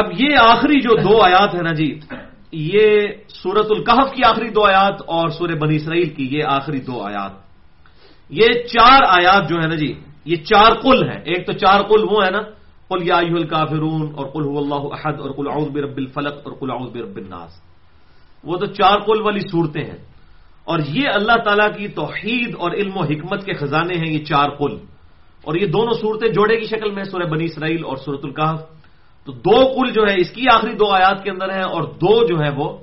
اب یہ آخری جو دو آیات ہے نا جی یہ سورت القحف کی آخری دو آیات اور سورہ بنی اسرائیل کی یہ آخری دو آیات۔ یہ چار آیات جو ہے نا جی یہ چار قل ہیں۔ ایک تو چار قل وہ ہے نا، قل یا الکافرون اور قل هو اللہ احد اور قل اعوذ برب الفلق اور قل اعوذ برب الناس۔ وہ تو چار قل والی صورتیں ہیں۔ اور یہ اللہ تعالیٰ کی توحید اور علم و حکمت کے خزانے ہیں یہ چار قل۔ اور یہ دونوں صورتیں جوڑے کی شکل میں سورہ بنی اسرائیل اور سورت القحف تو دو قل جو ہے اس کی آخری دو آیات کے اندر ہیں اور دو جو ہے وہ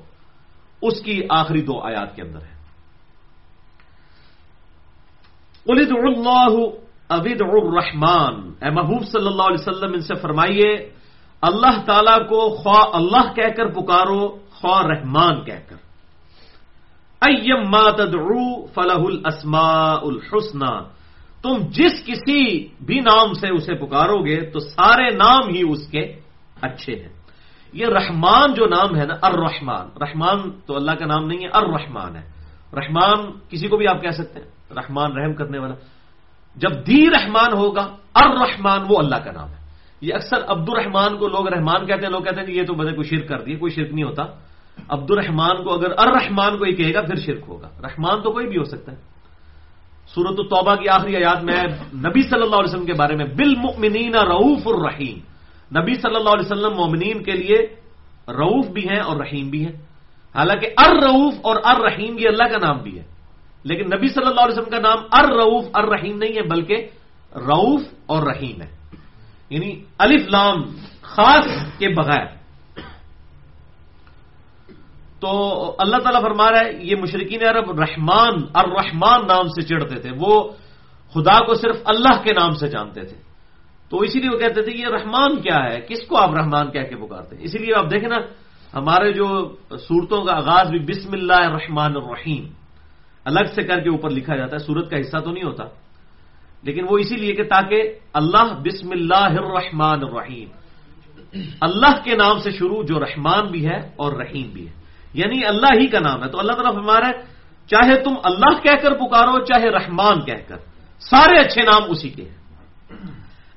اس کی آخری دو آیات کے اندر ہے قلد اللہ ابید الرحمان اے محبوب صلی اللہ علیہ وسلم، ان سے فرمائیے، اللہ تعالی کو خواہ اللہ کہہ کر پکارو، خواہ رحمان کہہ کر۔ ایم ما تدعو فلاح الاسماء الحسنہ۔ تم جس کسی بھی نام سے اسے پکارو گے، تو سارے نام ہی اس کے اچھے ہیں۔ یہ رحمان جو نام ہے نا الرحمان رحمان تو اللہ کا نام نہیں ہے الرحمان ہے۔ رحمان کسی کو بھی آپ کہہ سکتے ہیں، رحمان رحم کرنے والا۔ جب دی رحمان ہوگا الرحمان وہ اللہ کا نام ہے۔ یہ اکثر عبد الرحمان کو لوگ رحمان کہتے ہیں، لوگ کہتے ہیں کہ یہ تو بدے کوئی شرک کر دیے، کوئی شرک نہیں ہوتا۔ عبد الرحمان کو اگر الرحمان کو کہے گا، پھر شرک ہوگا۔ رحمان تو کوئی بھی ہو سکتا ہے۔ سورت التوبہ کی آخری آیات میں نبی صلی اللہ علیہ وسلم کے بارے میں بالمؤمنین رعوف الرحیم نبی صلی اللہ علیہ وسلم مومنین کے لیے رعوف بھی ہیں اور رحیم بھی ہیں۔ حالانکہ ار رعوف اور ار رحیم یہ اللہ کا نام بھی ہے۔ لیکن نبی صلی اللہ علیہ وسلم کا نام ار رعوف ار رحیم نہیں ہے، بلکہ رعوف اور رحیم ہے۔ یعنی الف لام، خاص کے بغیر۔ تو اللہ تعالیٰ فرما رہا ہے، یہ مشرقین عرب رحمان، الرحمان نام سے چڑھتے تھے۔ وہ خدا کو صرف اللہ کے نام سے جانتے تھے۔ تو اسی لیے وہ کہتے تھے یہ رحمان کیا ہے؟ کس کو آپ رحمان کہہ کے پکارتے ہیں؟ اسی لیے آپ دیکھیں نا، ہمارے جو صورتوں کا آغاز بھی بسم اللہ الرحمن الرحیم، الگ سے کر کے اوپر لکھا جاتا ہے، سورت کا حصہ تو نہیں ہوتا۔ لیکن وہ اسی لیے کہ تاکہ اللہ بسم اللہ الرحمن الرحیم، اللہ کے نام سے شروع جو رحمان بھی ہے اور رحیم بھی ہے۔ یعنی اللہ ہی کا نام ہے۔ تو اللہ تعالیٰ فرما رہا ہے چاہے تم اللہ کہہ کر پکارو، چاہے رحمان کہہ کر، سارے اچھے نام اسی کے ہیں۔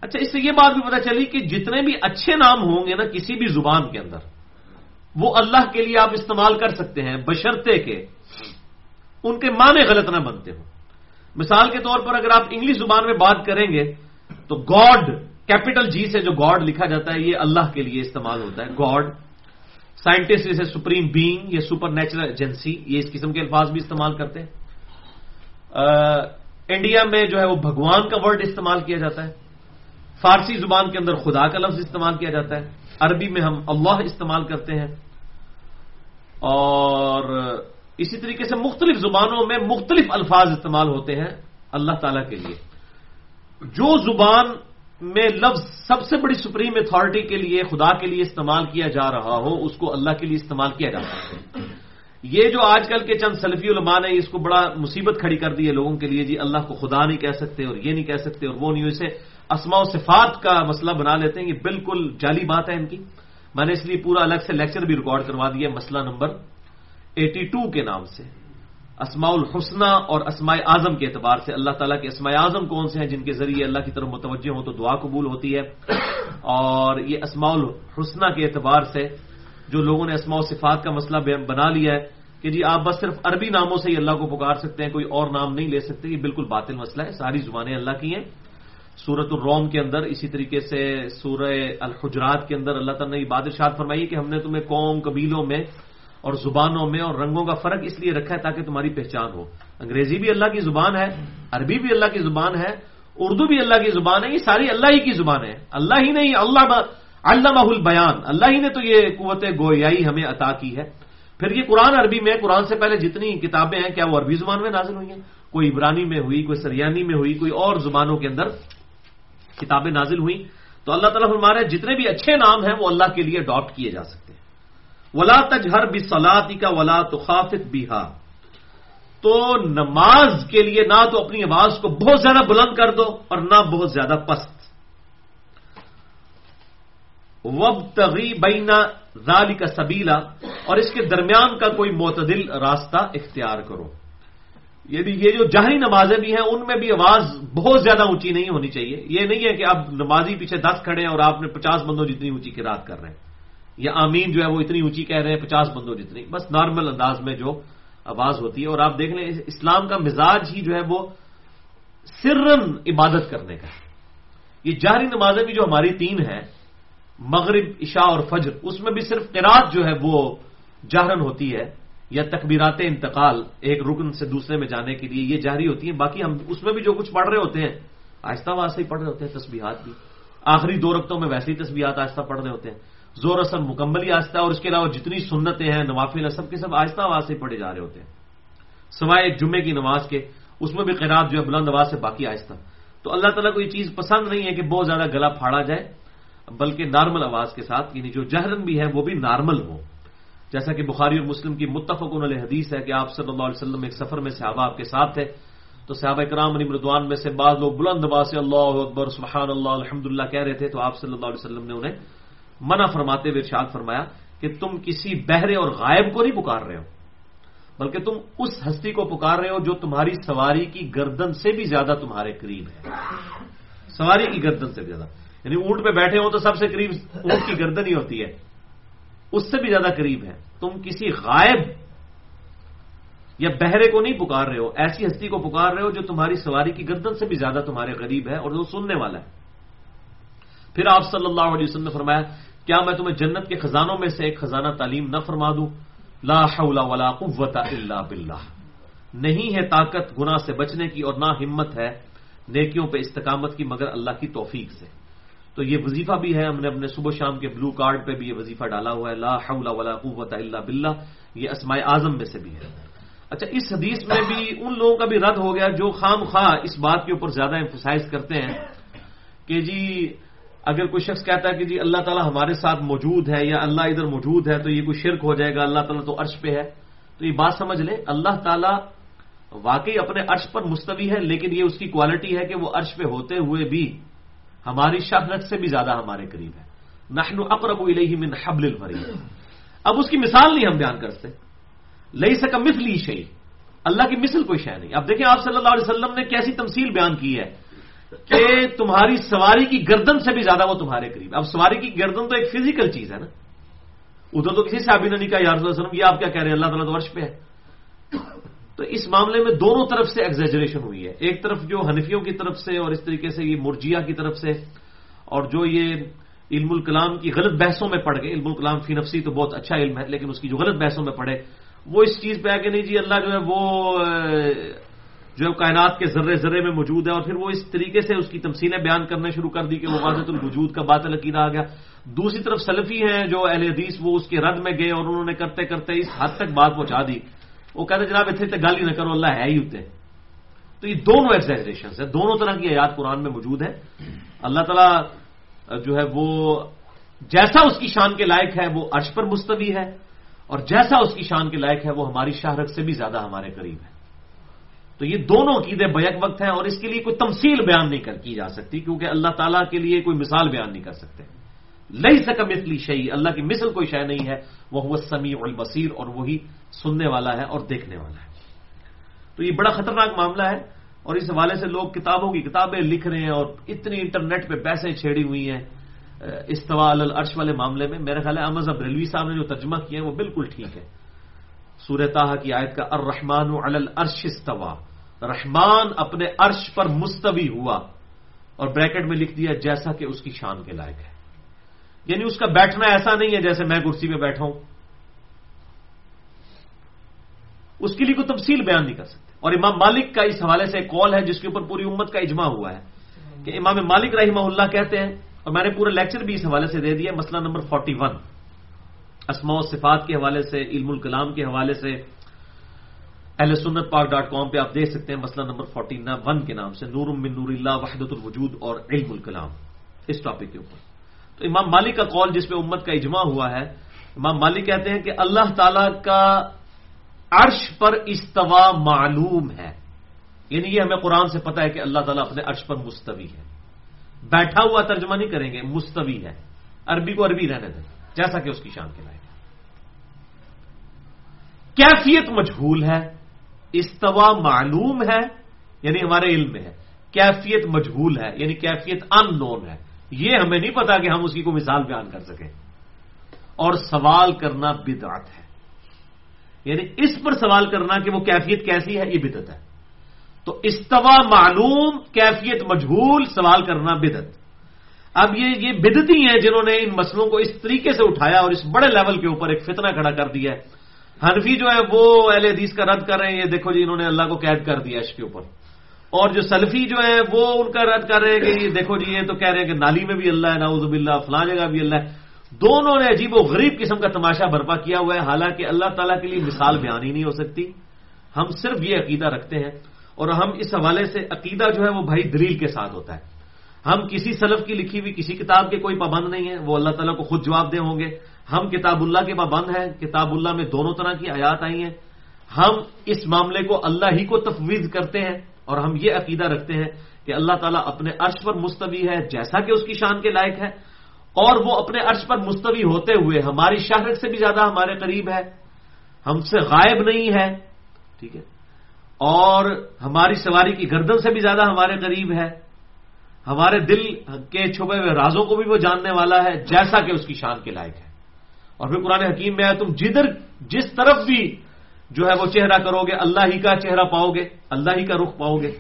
اچھا اس سے یہ بات بھی پتا چلی کہ جتنے بھی اچھے نام ہوں گے نا کسی بھی زبان کے اندر، وہ اللہ کے لیے آپ استعمال کر سکتے ہیں بشرتے کے، ان کے معنی غلط نہ بنتے ہوں۔ مثال کے طور پر اگر آپ انگلش زبان میں بات کریں گے، تو گاڈ کیپٹل جی سے جو گاڈ لکھا جاتا ہے، یہ اللہ کے لیے استعمال ہوتا ہے۔ گاڈ، سائنٹسٹ اسے سپریم بینگ یا سپر نیچرل ایجنسی، یہ اس قسم کے الفاظ بھی استعمال کرتے ہیں۔ انڈیا میں جو ہے وہ بھگوان کا ورڈ استعمال کیا جاتا ہے۔ فارسی زبان کے اندر خدا کا لفظ استعمال کیا جاتا ہے۔ عربی میں ہم اللہ استعمال کرتے ہیں۔ اور اسی طریقے سے مختلف زبانوں میں مختلف الفاظ استعمال ہوتے ہیں اللہ تعالی کے لیے۔ جو زبان میں لفظ سب سے بڑی سپریم اتھارٹی کے لیے، خدا کے لیے استعمال کیا جا رہا ہو، اس کو اللہ کے لیے استعمال کیا جاتا ہے۔ یہ جو آج کل کے چند سلفی علماء نے اس کو بڑا مصیبت کھڑی کر دی ہے لوگوں کے لیے جی اللہ کو خدا نہیں کہہ سکتے اور یہ نہیں کہہ سکتے اور وہ نہیں، اسے اسما و صفات کا مسئلہ بنا لیتے ہیں، یہ بالکل جعلی بات ہے ان کی۔ میں نے اس لیے پورا الگ سے لیکچر بھی ریکارڈ کروا دیا مسئلہ نمبر ایٹی ٹو کے نام سے۔ اسماء الحسنہ اور اسماء اعظم کے اعتبار سے۔ اللہ تعالیٰ کے اسماء اعظم کون سے ہیں؟ جن کے ذریعے اللہ کی طرف متوجہ ہوں تو دعا قبول ہوتی ہے۔ اور یہ اسماء الحسنہ کے اعتبار سے جو لوگوں نے اسماء و صفات کا مسئلہ بنا لیا ہے کہ جی آپ بس صرف عربی ناموں سے ہی اللہ کو پکار سکتے ہیں، کوئی اور نام نہیں لے سکتے، یہ بالکل باطل مسئلہ ہے۔ ساری زبانیں اللہ کی ہیں۔ سورت الروم کے اندر، اسی طریقے سے سورہ الحجرات کے اندر اللہ تعالیٰ نے یہ بادشاہ فرمائی کہ ہم نے تمہیں قوم، قبیلوں میں اور زبانوں میں اور رنگوں کا فرق اس لیے رکھا ہے تاکہ تمہاری پہچان ہو۔ انگریزی بھی اللہ کی زبان ہے، عربی بھی اللہ کی زبان ہے، اردو بھی اللہ کی زبان ہے، یہ ساری اللہ ہی کی زبان ہے۔ اللہ ہی نہیں اللہ اللہ البیان۔ اللہ ہی نے تو یہ قوت گویائی ہمیں عطا کی ہے۔ پھر یہ قرآن عربی میں، قرآن سے پہلے جتنی کتابیں ہیں، کیا وہ عربی زبان میں نازل ہوئی ہیں؟ کوئی عبرانی میں ہوئی، کوئی سریانی میں ہوئی، کوئی اور زبانوں کے اندر کتابیں نازل ہوئی تو اللہ تعالیٰ ہمارے جتنے بھی اچھے نام ہیں، وہ اللہ کے لیے اڈاپٹ کیے جا سکتے ہیں۔ ولا تجہر بھی سلاتی کا ولا تو خافت بیہا تو نماز کے لیے نہ تو اپنی آواز کو بہت زیادہ بلند کر دو اور نہ بہت زیادہ پست۔ وب تغی بینا ذالی کا سبیلا اور اس کے درمیان کا کوئی معتدل راستہ اختیار کرو۔ یعنی یہ جو جہری نمازیں بھی ہیں، ان میں بھی آواز بہت زیادہ اونچی نہیں ہونی چاہیے۔ یہ نہیں ہے کہ اب نمازی پیچھے دس کھڑے ہیں اور آپ نے پچاس بندوں جتنی اونچی کی رات کر رہے ہیں۔ یا آمین جو ہے وہ اتنی اونچی کہہ رہے ہیں، پچاس بندوں جتنی۔ بس نارمل انداز میں جو آواز ہوتی ہے۔ اور آپ دیکھ لیں، اسلام کا مزاج ہی جو ہے وہ سرن عبادت کرنے کا یہ جہری نمازیں بھی جو ہماری تین ہیں، مغرب، عشاء اور فجر، اس میں بھی صرف قرات جو ہے وہ جہرن ہوتی ہے۔ یا تکبیرات انتقال ایک رکن سے دوسرے میں جانے کے لیے یہ جاری ہوتی ہیں۔ باقی ہم اس میں بھی جو کچھ پڑھ رہے ہوتے ہیں، آہستہ واسطہ ہی پڑھ رہے ہوتے ہیں تسبیحات بھی۔ آخری دو رقطوں میں ویسی تصویرات آہستہ پڑھ رہے ہوتے ہیں۔ زور اثر مکمل ہی آہستہ، اور اس کے علاوہ جتنی سنتیں ہیں، نوافل سب کے سب آہستہ آواز سے پڑھے جا رہے ہوتے ہیں۔ سوائے ایک جمعے کی نماز کے، اس میں بھی قرآد جو ہے بلند آواز سے باقی آہستہ۔ تو اللہ تعالیٰ کو یہ چیز پسند نہیں ہے کہ بہت زیادہ گلا پھاڑا جائے، بلکہ نارمل آواز کے ساتھ یعنی جو جہرن بھی ہے، وہ بھی نارمل ہو۔ جیسا کہ بخاری اور مسلم کی متفق علیہ حدیث ہے کہ آپ صلی اللہ علیہ وسلم ایک سفر میں صحابہ آپ کے ساتھ تھے، تو صحابہ کرام علی مردوان میں سے بعض لوگ بلند سے اللہ اکبر، سبحان اللہ الحمد للہ کہہ رہے تھے، تو آپ صلی اللہ علیہ وسلم نے انہیں منع فرماتے ہوئے ارشاد فرمایا کہ تم کسی بہرے اور غائب کو نہیں پکار رہے ہو، بلکہ تم اس ہستی کو پکار رہے ہو جو تمہاری سواری کی گردن سے بھی زیادہ تمہارے قریب ہے۔ سواری کی گردن سے بھی زیادہ۔ یعنی اونٹ پہ بیٹھے ہو تو سب سے قریب اونٹ کی گردن ہی ہوتی ہے۔ اس سے بھی زیادہ قریب ہے تم کسی غائب یا بہرے کو نہیں پکار رہے ہو، ایسی ہستی کو پکار رہے ہو جو تمہاری سواری کی گردن سے بھی زیادہ تمہارے غریب ہے اور وہ سننے والا ہے۔ پھر آپ صلی اللہ علیہ وسلم نے فرمایا، کیا میں تمہیں جنت کے خزانوں میں سے ایک خزانہ تعلیم نہ فرما دوں؟ لا حول ولا قوت الا باللہ۔ نہیں ہے طاقت گناہ سے بچنے کی اور نہ ہمت ہے نیکیوں پہ استقامت کی، مگر اللہ کی توفیق سے۔ تو یہ وظیفہ بھی ہے، ہم نے اپنے صبح شام کے بلو کارڈ پہ بھی یہ وظیفہ ڈالا ہوا ہے، لا حول ولا قوت الا باللہ، یہ اسماء اعظم میں سے بھی ہے۔ اچھا اس حدیث میں بھی ان لوگوں کا بھی رد ہو گیا جو خام خواہ اس بات کے اوپر زیادہ امفسائز کرتے ہیں کہ جی اگر کوئی شخص کہتا ہے کہ جی اللہ تعالیٰ ہمارے ساتھ موجود ہے یا اللہ ادھر موجود ہے تو یہ کوئی شرک ہو جائے گا، اللہ تعالیٰ تو عرش پہ ہے۔ تو یہ بات سمجھ لیں، اللہ تعالیٰ واقعی اپنے عرش پر مستوی ہے، لیکن یہ اس کی کوالٹی ہے کہ وہ عرش پہ ہوتے ہوئے بھی ہماری شہرت سے بھی زیادہ ہمارے قریب ہے۔ نحن اقرب الیہ من حبل الورید۔ اب اس کی مثال نہیں ہم بیان کرتے لئی سکا مثلی شہی اللہ کی مثل کوئی شہ نہیں۔ اب دیکھیں آپ صلی اللہ علیہ وسلم نے کیسی تمثیل بیان کی ہے کہ تمہاری سواری کی گردن سے بھی زیادہ وہ تمہارے قریب۔ اب سواری کی گردن تو ایک فزیکل چیز ہے نا۔ ادھر تو کسی سے ابھی نہیں کہا یار وسلم، یہ آپ کیا کہہ رہے ہیں؟ اللہ تعالیٰ تو عرش پہ ہے۔ تو اس معاملے میں دونوں طرف سے ایگزیجریشن ہوئی ہے۔ ایک طرف جو حنفیوں کی طرف سے اور اس طریقے سے یہ مرجیا کی طرف سے اور جو یہ علم الکلام کی غلط بحثوں میں پڑ گئے۔ علم الکلام فی نفسی تو بہت اچھا علم ہے، لیکن اس کی جو غلط بحثوں میں پڑے وہ اس چیز پہ ہے کہ نہیں جی اللہ جو ہے وہ جو ہے کائنات کے ذرے ذرے میں موجود ہے اور پھر وہ اس طریقے سے اس کی تمثیلیں بیان کرنا شروع کر دی کہ وہ واضح الوجود کا بات عقیدہ آ گیا۔ دوسری طرف سلفی ہیں جو اہل حدیث وہ اس کے رد میں گئے اور انہوں نے کرتے کرتے اس حد تک بات پہنچا دی۔ وہ کہتے جناب اتنے تک گالی نہ کرو، اللہ ہے ہی ہوتے تو یہ دونوں ایکسائزیشن ہے دونوں طرح کی آیات قرآن میں موجود ہے اللہ تعالیٰ جو ہے وہ جیسا اس کی شان کے لائق ہے، وہ عرش پر مستوی ہے۔ اور جیسا اس کی شان کے لائق ہے، وہ ہماری شاہرت سے بھی زیادہ ہمارے قریب ہے۔ تو یہ دونوں عقیدے بیک وقت ہیں اور اس کے لیے کوئی تمثیل بیان نہیں کر کی جا سکتی، کیونکہ اللہ تعالیٰ کے لیے کوئی مثال بیان نہیں کر سکتے۔ لئی سکم مثلی شہی اللہ کی مثل کوئی شے نہیں ہے۔ وہ سمیع البصیر اور وہی سننے والا ہے اور دیکھنے والا ہے۔ تو یہ بڑا خطرناک معاملہ ہے اور اس حوالے سے لوگ کتابوں کی کتابیں لکھ رہے ہیں اور اتنی انٹرنیٹ پہ پیسے چھیڑی ہوئی ہیں استوا العرش والے معاملے میں۔ میرا خیال ہے احمد اب ریلوی صاحب نے جو ترجمہ کیا ہے وہ بالکل ٹھیک ہے۔ سورہ کی آیت کا الرحمان الرش استوا رحمان اپنے عرش پر مستوی ہوا اور بریکٹ میں لکھ دیا جیسا کہ اس کی شان کے لائق ہے۔ یعنی اس کا بیٹھنا ایسا نہیں ہے جیسے میں کرسی میں بیٹھا ہوں۔ اس کے لیے کوئی تفصیل بیان نہیں کر سکتے۔ اور امام مالک کا اس حوالے سے ایک کال ہے جس کے اوپر پوری امت کا اجماع ہوا ہے کہ امام مالک رحمہ اللہ کہتے ہیں، اور میں نے پورا لیکچر بھی اس حوالے سے دے دیا، مسئلہ نمبر فورٹی ون۔ اسما و صفات کے حوالے سے، علم الکلام کے حوالے سے، اہل سنت پاک ڈاٹ کام پہ آپ دیکھ سکتے ہیں مسئلہ نمبر فورٹی ون کے نام سے نور من نور اللہ وحدت الوجود اور علم الکلام، اس ٹاپک کے اوپر۔ تو امام مالک کا قول جس پہ امت کا اجماع ہوا ہے، امام مالک کہتے ہیں کہ اللہ تعالی کا عرش پر استوا معلوم ہے۔ یعنی یہ ہمیں قرآن سے پتا ہے کہ اللہ تعالیٰ اپنے عرش پر مستوی ہے۔ بیٹھا ہوا ترجمہ نہیں کریں گے، مستوی ہے۔ عربی کو عربی رہنے دیں، جیسا کہ اس کی شان کے لائق کیفیت مجھول ہے استوا معلوم ہے یعنی ہمارے علم میں ہے۔ کیفیت مجھول ہے یعنی کیفیت ان نون ہے۔ یہ ہمیں نہیں پتا کہ ہم اس کی کو مثال بیان کر سکیں۔ اور سوال کرنا بدعت ہے۔ یعنی اس پر سوال کرنا کہ وہ کیفیت کیسی ہے، یہ بدت ہے۔ تو استوا معلوم، کیفیت مجھول، سوال کرنا بدت اب یہ یہ بدتی ہیں جنہوں نے ان مسئلوں کو اس طریقے سے اٹھایا اور اس بڑے لیول کے اوپر ایک فتنہ کھڑا کر دیا ہے۔ حنفی جو ہے وہ اہل حدیث کا رد کر رہے ہیں، یہ دیکھو جی انہوں نے اللہ کو قید کر دیا اس کے اوپر۔ اور جو سلفی جو ہے وہ ان کا رد کر رہے ہیں کہ یہ دیکھو جی یہ تو کہہ رہے ہیں کہ نالی میں بھی اللہ ہے ناؤز باللہ، فلاں جگہ بھی اللہ ہے۔ دونوں نے عجیب و غریب قسم کا تماشا برپا کیا ہوا ہے۔ حالانکہ اللہ تعالیٰ کے لیے مثال بیان ہی نہیں ہو سکتی۔ ہم صرف یہ عقیدہ رکھتے ہیں اور ہم اس حوالے سے عقیدہ جو ہے وہ بھائی دلیل کے ساتھ ہوتا ہے۔ ہم کسی سلف کی لکھی ہوئی کسی کتاب کے کوئی پابند نہیں ہے وہ اللہ تعالیٰ کو خود جواب دے ہوں گے۔ ہم کتاب اللہ کے پابند ہیں، کتاب اللہ میں دونوں طرح کی آیات آئی ہیں۔ ہم اس معاملے کو اللہ ہی کو تفویض کرتے ہیں اور ہم یہ عقیدہ رکھتے ہیں کہ اللہ تعالیٰ اپنے عرش پر مستوی ہے، جیسا کہ اس کی شان کے لائق ہے۔ اور وہ اپنے عرش پر مستوی ہوتے ہوئے، ہماری شہرت سے بھی زیادہ ہمارے قریب ہے، ہم سے غائب نہیں ہے، ٹھیک ہے؟ اور ہماری سواری کی گردن سے بھی زیادہ ہمارے قریب ہے۔ ہمارے دل کے چھپے ہوئے رازوں کو بھی وہ جاننے والا ہے، جیسا کہ اس کی شان کے لائق ہے۔ اور پھر قرآن حکیم میں ہے تم جدھر جس طرف بھی جو ہے وہ چہرہ کرو گے، اللہ ہی کا چہرہ پاؤ گے، اللہ ہی کا رخ پاؤ گے۔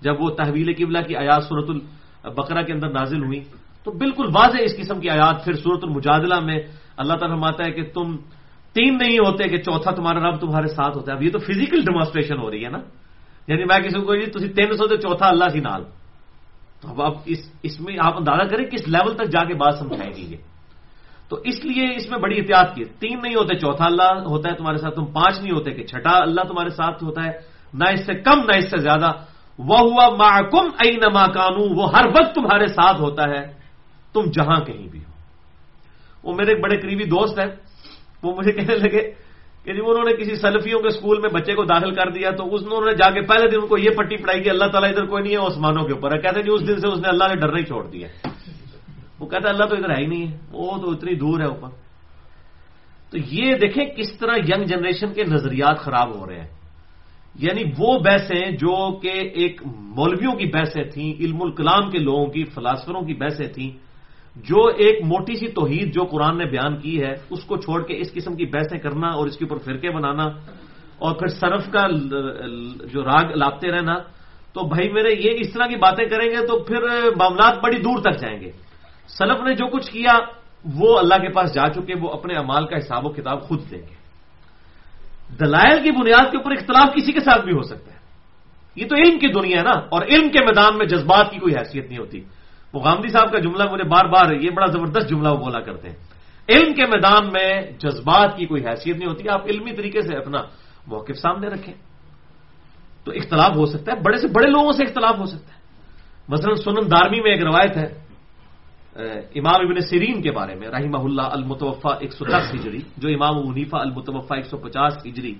جب وہ تحویل قبلہ کی آیات صورت البقرہ کے اندر نازل ہوئی تو بالکل واضح اس قسم کی آیات پھر صورت المجادلہ میں اللہ تعالیٰ فرماتا ہے کہ تم تین نہیں ہوتے کہ چوتھا تمہارا رب تمہارے ساتھ ہوتا ہے۔ اب یہ تو فزیکل ڈیمانسٹریشن ہو رہی ہے نا۔ یعنی میں کسی کو جی تھی تین سو تو چوتھا اللہ کی نال۔ تو اب آپ اس اس میں آپ اندازہ کریں کس لیول تک جا کے بات سمجھائے گی یہ۔ تو اس لیے اس میں بڑی احتیاط کی تین نہیں ہوتے چوتھا اللہ ہوتا ہے تمہارے ساتھ، تم پانچ نہیں ہوتے کہ چھٹا اللہ تمہارے ساتھ ہوتا ہے۔ نہ اس سے کم، نہ اس سے زیادہ۔ وہ ہوا محکم ائی نما کانو وہ ہر وقت تمہارے ساتھ ہوتا ہے۔ تم جہاں کہیں بھی ہو۔ وہ میرے ایک بڑے قریبی دوست ہیں۔ وہ مجھے کہنے لگے کہ جی انہوں نے کسی سلفیوں کے اسکول میں بچے کو داخل کر دیا تو اس انہوں نے جا کے پہلے دن ان کو یہ پٹی پڑھائی کہ اللہ تعالیٰ ادھر کوئی نہیں ہے عثمانوں کے اوپر ہے۔ کہتے ہیں جی اس دن سے اس نے اللہ نے ڈرنا ہی چھوڑ دیا وہ کہتا ہے، اللہ تو ادھر ہے ہی نہیں ہے۔ وہ تو اتنی دور ہے اوپر۔ تو یہ دیکھیں کس طرح ینگ جنریشن کے نظریات خراب ہو رہے ہیں۔ یعنی وہ بحثیں جو کہ ایک مولویوں کی بحثیں تھیں، علم الکلام کے لوگوں کی، فلاسفروں کی بحثیں تھیں جو ایک موٹی سی توحید جو قرآن نے بیان کی ہے، اس کو چھوڑ کے اس قسم کی بحثیں کرنا اور اس کے اوپر فرقے بنانا اور پھر صرف کا جو راگ لاپتے رہنا، تو بھائی میرے یہ اس طرح کی باتیں کریں گے تو پھر معاملات بڑی دور تک جائیں گے۔ سلف نے جو کچھ کیا، وہ اللہ کے پاس جا چکے، وہ اپنے امال کا حساب و کتاب خود دیں گے۔ دلائل کی بنیاد کے اوپر اختلاف کسی کے ساتھ بھی ہو سکتا ہے۔ یہ تو علم کی دنیا ہے نا، اور علم کے میدان میں جذبات کی کوئی حیثیت نہیں ہوتی۔ وہ گاندھی صاحب کا جملہ مجھے بار بار یہ بڑا زبردست جملہ وہ بولا کرتے ہیں۔ علم کے میدان میں جذبات کی کوئی حیثیت نہیں ہوتی، آپ علمی طریقے سے اپنا موقف سامنے رکھیں۔ تو اختلاف ہو سکتا ہے، بڑے سے بڑے لوگوں سے اختلاف ہو سکتا ہے۔ مثلا سنن دارمی میں ایک روایت ہے امام ابن سیرین کے بارے میں، رحمہ اللہ المتوفا ایک سو دس ہجری، جو امام منیفا المتوفا ایک سو پچاس ہجری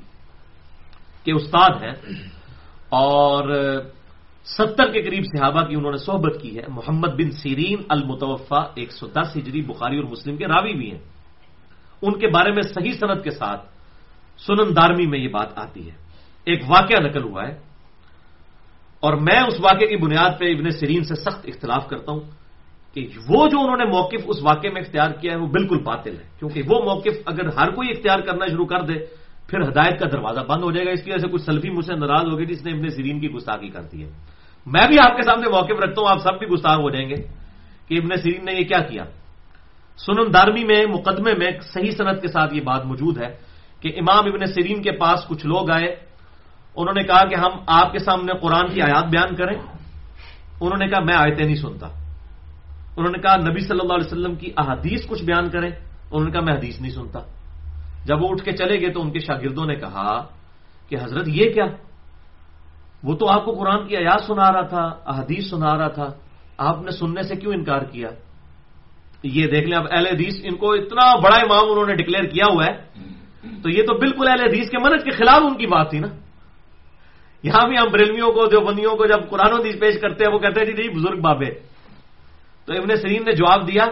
کے استاد ہیں۔ اور ستر کے قریب صحابہ کی انہوں نے صحبت کی ہے۔ محمد بن سیرین المتوفا ایک سو دس ہجری بخاری اور مسلم کے راوی بھی ہیں۔ ان کے بارے میں صحیح صنعت کے ساتھ سنن دارمی میں یہ بات آتی ہے۔ ایک واقعہ نقل ہوا ہے اور میں اس واقعے کی بنیاد پہ ابن سیرین سے سخت اختلاف کرتا ہوں کہ وہ جو انہوں نے موقف اس واقعے میں اختیار کیا ہے وہ بالکل باطل ہے۔ کیونکہ وہ موقف اگر ہر کوئی اختیار کرنا شروع کر دے، پھر ہدایت کا دروازہ بند ہو جائے گا۔ اس کی وجہ سے کچھ سلفی مجھ سے ناراض ہو گئی جس نے ابن سیرین کی گستاخی کر دی ہے۔ میں بھی آپ کے سامنے موقف رکھتا ہوں، آپ سب بھی گستاخ ہو جائیں گے کہ ابن سیرین نے یہ کیا کیا؟ سنن دارمی میں، مقدمے میں صحیح صنعت کے ساتھ یہ بات موجود ہے کہ امام ابن سیرین کے پاس کچھ لوگ آئے، انہوں نے کہا کہ ہم آپ کے سامنے قرآن کی آیات بیان کریں۔ انہوں نے کہا، میں آیتیں نہیں سنتا۔ انہوں نے کہا، نبی صلی اللہ علیہ وسلم کی احادیث کچھ بیان کریں۔ انہوں نے کہا، میں حدیث نہیں سنتا۔ جب وہ اٹھ کے چلے گئے تو ان کے شاگردوں نے کہا کہ حضرت یہ کیا؟ وہ تو آپ کو قرآن کی آیات سنا رہا تھا، احادیث سنا رہا تھا، آپ نے سننے سے کیوں انکار کیا؟ یہ دیکھ لیں، اب اہل حدیث ان کو اتنا بڑا امام انہوں نے ڈکلیئر کیا ہوا ہے۔ تو یہ تو بالکل اہل حدیث کے منت کے خلاف ان کی بات تھی نا۔ یہاں بھی ہم بریلویوں کو جو بندیوں کو جب قرآن حدیث پیش کرتے ہیں، وہ کہتے ہیں جی نہیں بزرگ بابے۔ تو ابن سرین نے جواب دیا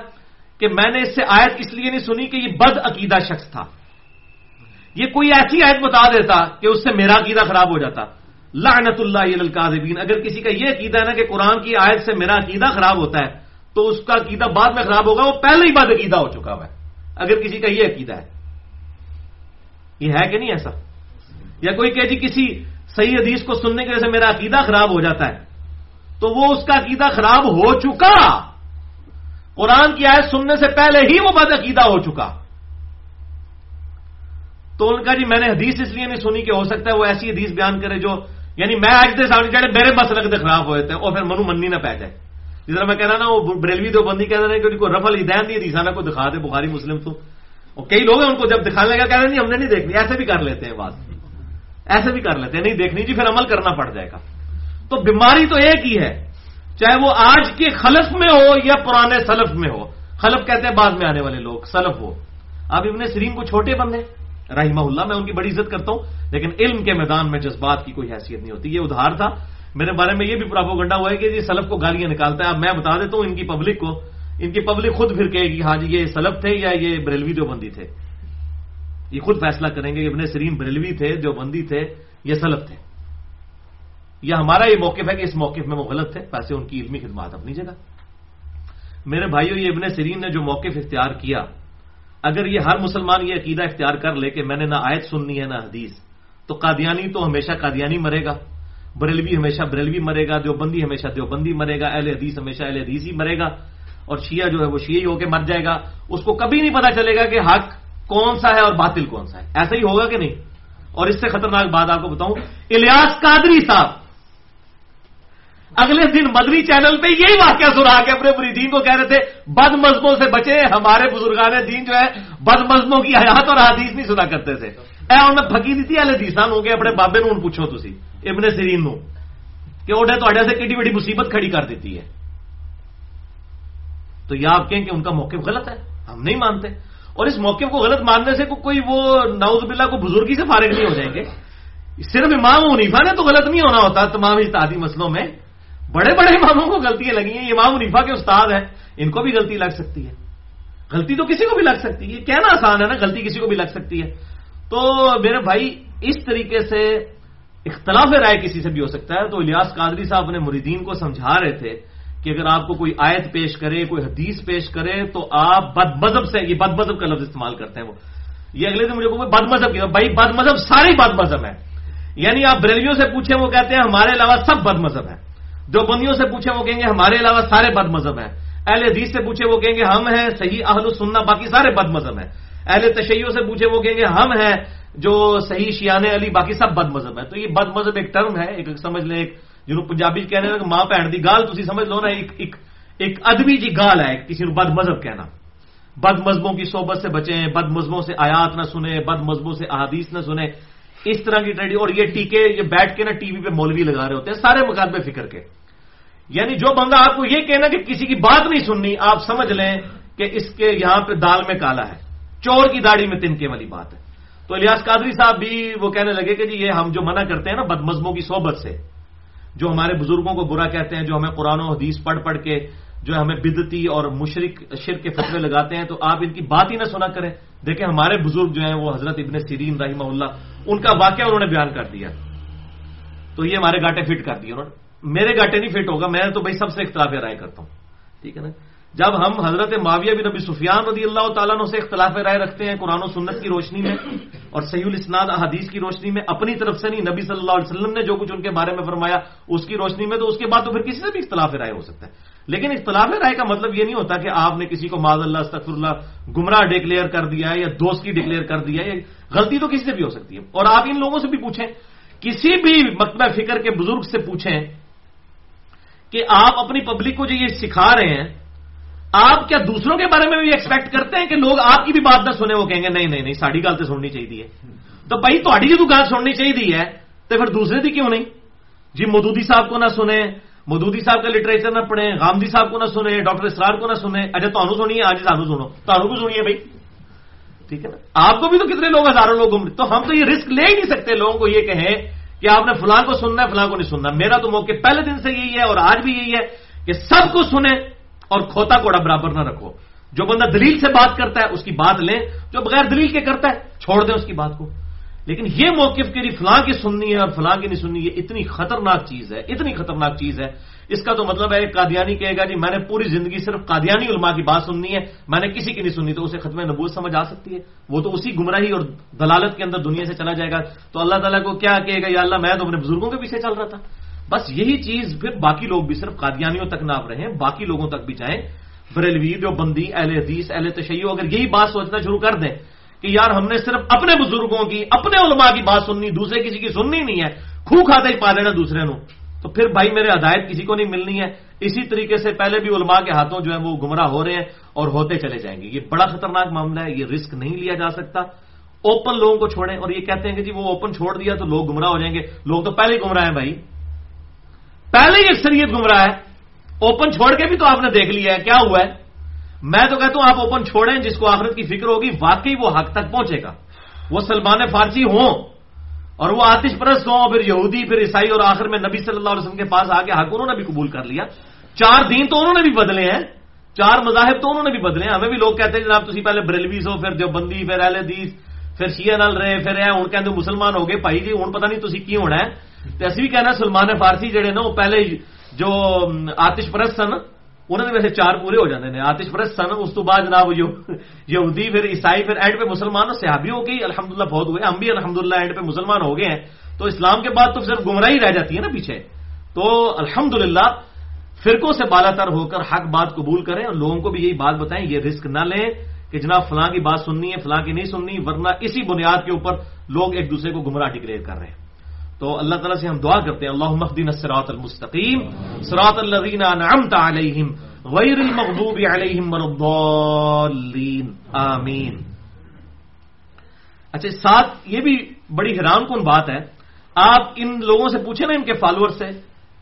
کہ میں نے اس سے آیت اس لیے نہیں سنی کہ یہ بد عقیدہ شخص تھا۔ یہ کوئی ایسی آیت بتا دیتا کہ اس سے میرا عقیدہ خراب ہو جاتا۔ لعنت اللہ القاذبین اگر کسی کا یہ عقیدہ ہے نا کہ قرآن کی آیت سے میرا عقیدہ خراب ہوتا ہے، تو اس کا عقیدہ بعد میں خراب ہوگا، وہ پہلے ہی بعد عقیدہ ہو چکا ہوا ہے۔ اگر کسی کا یہ عقیدہ ہے۔ یہ ہے کہ نہیں ایسا؟ یا کوئی کہ جی کسی صحیح حدیث کو سننے کی وجہ سے میرا عقیدہ خراب ہو جاتا ہے، تو وہ اس کا عقیدہ خراب ہو چکا۔ قرآن کی آیت سننے سے پہلے ہی وہ بد عقیدہ ہو چکا۔ تو ان کا جی میں نے حدیث اس لیے نہیں سنی کہ ہو سکتا ہے وہ ایسی حدیث بیان کرے جو یعنی میں آج دے سامنے چڑھے میرے بس لگتے خراب ہوئے تھے اور پھر منو منی نہ پہ جائے۔ جس طرح میں کہہ رہا نا، وہ بریلوی دو بندی کہہ رہے کہ رفل ہدین دی حدیث کو دکھا دے، بخاری مسلم تو۔ اور کئی لوگ ہیں ان کو جب دکھانے لگا کہہ رہے ہم نے نہیں دیکھنی، ایسے بھی کر لیتے ہیں بات۔ ایسے بھی کر لیتے ہیں، نہیں دیکھنی جی پھر عمل کرنا پڑ جائے گا۔ تو بیماری تو ایک ہی ہے، چاہے وہ آج کے خلف میں ہو یا پرانے سلف میں ہو۔ خلف کہتے ہیں بعد میں آنے والے لوگ، سلف ہو۔ اب ابن سرین کو چھوٹے بندے رحمہ اللہ، میں ان کی بڑی عزت کرتا ہوں، لیکن علم کے میدان میں جذبات کی کوئی حیثیت نہیں ہوتی۔ یہ ادھار تھا۔ میرے بارے میں یہ بھی پراپو گنڈا ہوا ہے کہ جی سلف کو گالیاں نکالتا ہے۔ اب میں بتا دیتا ہوں ان کی پبلک کو۔ ان کی پبلک خود پھر کہے گی ہاں جی یہ سلف تھے یا یہ بریلوی جو بندی تھے؟ یہ خود فیصلہ کریں گے کہ ابن سرین بریلوی تھے جو بندی تھے یہ سلف تھے۔ یہ ہمارا یہ موقف ہے کہ اس موقف میں وہ غلط تھے۔ پیسے ان کی علمی خدمات اپنی جگہ۔ میرے بھائیوں یہ ابن سرین نے جو موقف اختیار کیا اگر یہ ہر مسلمان یہ عقیدہ اختیار کر لے کہ میں نے نہ آیت سننی ہے نہ حدیث، تو قادیانی تو ہمیشہ قادیانی مرے گا۔ بریلوی ہمیشہ بریلوی مرے گا، دیوبندی ہمیشہ دیوبندی مرے گا، اہل حدیث ہمیشہ اہل حدیث ہی مرے گا۔ اور شیعہ جو ہے وہ شیعہ ہی ہو کے مر جائے گا۔ اس کو کبھی نہیں پتا چلے گا کہ حق کون سا ہے اور باطل کون سا ہے۔ ایسا ہی ہوگا کہ نہیں؟ اور اس سے خطرناک بات آپ کو بتاؤں، الیاس قادری صاحب اگلے دن مدنی چینل پہ یہی واقعہ سنا کے اپنے مریدین کو کہہ رہے تھے، بد مذہبوں سے بچے، ہمارے بزرگان دین جو ہے، بد مذہبوں کی حیات اور حدیث نہیں سنا کرتے تھے۔ اے انہیں پھکی دیتی اہل حدیثان ہو گئے اپنے بابے نو پوچھو تھی ابن سرین نو کہ اوڈے تو سے کڈی بڑی مصیبت کھڑی کر دیتی ہے۔ تو یہ آپ کہیں کہ ان کا موقف غلط ہے؟ ہم نہیں مانتے۔ اور اس موقف کو غلط ماننے سے کوئی وہ ناؤز بلّہ کو بزرگی سے فارغ نہیں ہو جائیں گے۔ صرف امام عنیفا نے تو غلط نہیں ہونا ہوتا، تمام اتحادی مسئلوں میں۔ بڑے بڑے اماموں کو غلطیاں لگی ہیں امام عنیفا کے استاد ہیں، ان کو بھی غلطی لگ سکتی ہے۔ غلطی تو کسی کو بھی لگ سکتی ہے کہنا آسان ہے نا، غلطی کسی کو بھی لگ سکتی ہے۔ تو میرے بھائی، اس طریقے سے اختلاف رائے کسی سے بھی ہو سکتا ہے۔ تو الیاس قادری صاحب اپنے مریدین کو سمجھا رہے تھے کہ اگر آپ کو کوئی آیت پیش کرے، کوئی حدیث پیش کرے، تو آپ بد مذہب سے، یہ بد مذہب کا لفظ استعمال کرتے ہیں وہ۔ یہ اگلے دن مجھے کو بد مذہب کی بھائی، بد مذہب سارے بد مذہب ہے۔ یعنی آپ بریلیوں سے پوچھیں، وہ کہتے ہیں ہمارے علاوہ سب بد مذہب ہے جو بندیوں سے پوچھیں وہ کہیں گے ہمارے علاوہ سارے بد مذہب ہیں۔ اہل حدیث سے پوچھے وہ کہیں گے ہم ہیں، صحیح اہل سننا، باقی سارے بد مذہب ہیں۔ اہل تشیعوں سے پوچھے وہ کہیں گے ہم ہیں، جو صحیح شیان علی، باقی سب بد مذہب ہے تو یہ بد مذہب ایک ٹرم ہے، ایک سمجھ لیں، ایک جنوب پنجابی کہنے لگے، ماں بھن کی گال تھی سمجھ لو نا، ایک ایک ایک ادبی جی گال ہے کسی نے بد مذہب کہنا۔ بد مذہبوں کی صحبت سے بچیں، بد مذہبوں سے آیات نہ سنیں، بد مذہبوں سے احادیث نہ سنیں۔ اس طرح کی ٹریڈی اور یہ ٹیکے یہ بیٹھ کے نا ٹی وی پہ مولوی لگا رہے ہوتے ہیں، سارے مقابلے فکر کے۔ یعنی جو بندہ آپ کو یہ کہنا کہ کسی کی بات نہیں سننی، آپ سمجھ لیں کہ اس کے یہاں پہ دال میں کالا ہے۔ چور کی داڑھی میں تنکے والی بات ہے۔ تو الیاس قادری صاحب بھی وہ کہنے لگے کہ جی یہ ہم جو منع کرتے ہیں نا بد مذہبوں کی صحبت سے، جو ہمارے بزرگوں کو برا کہتے ہیں، جو ہمیں قرآن و حدیث پڑھ پڑھ کے جو ہمیں بدتی اور مشرق شر کے فتوے لگاتے ہیں، تو آپ ان کی بات ہی نہ سنا کریں۔ دیکھیں، ہمارے بزرگ جو ہیں، وہ حضرت ابن سیرین رحمہ اللہ، ان کا واقعہ انہوں نے بیان کر دیا۔ تو یہ ہمارے گاٹے فٹ کر دیے۔ انہوں نے میرے گاٹے نہیں فٹ ہوگا، میں تو بھائی سب سے اختلاف رائے کرتا ہوں۔ ٹھیک ہے نا؟ جب ہم حضرت معاویہ بن نبی سفیان رضی اللہ تعالیٰ سے اختلاف رائے رکھتے ہیں، قرآن و سنت کی روشنی میں اور سعید الاسناد احادیث کی روشنی میں اپنی طرف سے نہیں، نبی صلی اللہ علیہ وسلم نے جو کچھ ان کے بارے میں فرمایا اس کی روشنی میں، تو اس کے بعد تو پھر کسی سے بھی اختلاف رائے ہو سکتا ہے۔ لیکن اختلاف رائے کا مطلب یہ نہیں ہوتا کہ آپ نے کسی کو معذ اللہ استفر اللہ، گمراہ ڈکلیئر کر دیا ہے یا دوست کی ڈکلیئر کر دیا ہے غلطی تو کسی سے بھی ہو سکتی ہے۔ اور آپ ان لوگوں سے بھی پوچھیں، کسی بھی مکتبہ فکر کے بزرگ سے پوچھیں کہ آپ اپنی پبلک کو جو یہ سکھا رہے ہیں آپ کیا دوسروں کے بارے میں بھی ایکسپیکٹ کرتے ہیں کہ لوگ آپ کی بھی بات نہ سنے وہ کہیں گے نہیں نہیں نہیں ساری گل تو سننی چاہیے۔ تو بھائی تاری جدو جی گل سننی چاہیے ہے تو پھر دوسرے دی کیوں نہیں؟ جی مودودی صاحب کو نہ سنے مودودی صاحب کا لٹریچر نہ پڑھیں، غامدی صاحب کو نہ سنے ڈاکٹر اسرار کو نہ سنے اچھا تمہیں سنیے، آج سانو سنو۔ تمہیں کو سنیے بھائی۔ ٹھیک ہے نا؟ آپ کو بھی تو کتنے لوگ، ہزاروں لوگ گھوم تو ہم تو یہ رسک لے ہی نہیں سکتے، لوگوں کو یہ کہیں کہ آپ نے فلاں کو سننا ہے، فلاں کو نہیں سننا۔ میرا تو موقع پہلے دن سے یہی ہے اور آج بھی یہی ہے کہ سب کو سنیں۔ اور کھوتا کوڑا برابر نہ رکھو۔ جو بندہ دلیل سے بات کرتا ہے، اس کی بات لیں۔ جو بغیر دلیل کے کرتا ہے، چھوڑ دیں اس کی بات کو۔ لیکن یہ موقف کے لیے جی فلاں کی سننی ہے اور فلاں کی نہیں سننی ہے اتنی خطرناک چیز ہے، اتنی خطرناک چیز ہے۔ اس کا تو مطلب ہے، ایک قادیانی کہے گا جی میں نے پوری زندگی صرف قادیانی علماء کی بات سننی ہے، میں نے کسی کی نہیں سننی، تو اسے ختم نبوت سمجھ آ سکتی ہے۔ وہ تو اسی گمراہی اور دلالت کے اندر دنیا سے چلا جائے گا۔ تو اللہ تعالیٰ کو کیا کہے گا، یا اللہ، میں تو اپنے بزرگوں کے پیچھے چل رہا تھا۔ بس یہی چیز پھر باقی لوگ بھی صرف قادیانیوں تک نہ آپ رہیں باقی لوگوں تک بھی جائیں بریلوی جو بندی اہل حدیث، اہل تشیع، اگر یہی بات سوچنا شروع کر دیں کہ یار ہم نے صرف اپنے بزرگوں کی، اپنے علماء کی بات سننی، دوسرے کسی کی سننی نہیں ہے خو کھاتے ہی پا دینا دوسرے نو تو پھر بھائی میرے ہدایت کسی کو نہیں ملنی ہے۔ اسی طریقے سے پہلے بھی علماء کے ہاتھوں جو ہے وہ گمراہ ہو رہے ہیں اور ہوتے چلے جائیں گے۔ یہ بڑا خطرناک معاملہ ہے، یہ رسک نہیں لیا جا سکتا۔ اوپن لوگوں کو چھوڑیں اور یہ کہتے ہیں کہ جی وہ اوپن چھوڑ دیا تو لوگ گمراہ ہو جائیں گے۔ لوگ تو پہلے ہی گمراہ ہیں بھائی۔ پہلے ہی اکثریت گمراہ ہے۔ اوپن چھوڑ کے بھی تو آپ نے دیکھ لیا ہے، کیا ہوا ہے؟ میں تو کہتا ہوں آپ اوپن چھوڑیں، جس کو آخرت کی فکر ہوگی، واقعی وہ حق تک پہنچے گا۔ وہ سلمان فارسی ہوں اور وہ آتش پرست ہوں، پھر یہودی، پھر عیسائی اور آخر میں نبی صلی اللہ علیہ وسلم کے پاس آ کے حق انہوں نے بھی قبول کر لیا۔ چار دین تو انہوں نے بھی بدلے ہیں۔ چار مذاہب تو انہوں نے بھی بدلے ہیں۔ ہمیں بھی لوگ کہتے ہیں، جناب تھی پہلے بریلویز ہو، پھر جو بندی پھر اہل حدیث، پھر شیعہ نل رہے، پھر ہوں کہ مسلمان ہو گئے، بھائی جی ہوں پتہ نہیں تھی کی ہونا ہے۔ تو اسی بھی کہنا سلمان فارسی جڑے نا، وہ پہلے جو آتش پرست سن انہوں نے ویسے چار پورے ہو جاتے ہیں آتش پرست سن، اس تو بعد جناب یہودی، پھر عیسائی، پھر اینڈ پہ مسلمان، اور صحابی ہو گئی الحمد للہ بہت ہوئے۔ ہم بھی الحمد للہ اینڈ پہ مسلمان ہو گئے ہیں۔ تو اسلام کے بعد تو صرف گمراہی رہ جاتی ہے نا پیچھے۔ تو الحمد للہ فرقوں سے بالا تر ہو کر حق بات قبول کریں اور لوگوں کو بھی یہی بات بتائیں، یہ رسک نہ لیں کہ جناب فلاں کی بات سننی ہے، فلاں کی نہیں سننی، ورنہ اسی بنیاد کے اوپر لوگ ایک دوسرے کو گمراہ ڈکلیئر کر رہے ہیں۔ تو اللہ تعالیٰ سے ہم دعا کرتے ہیں اللہ مخدین سراط المستقیم سراط الذین انعمت علیہم، غیر المغضوب علیہم والضالین آمین۔ اچھا ساتھ یہ بھی بڑی حیران کن بات ہے، آپ ان لوگوں سے پوچھیں نا ان کے فالوور سے،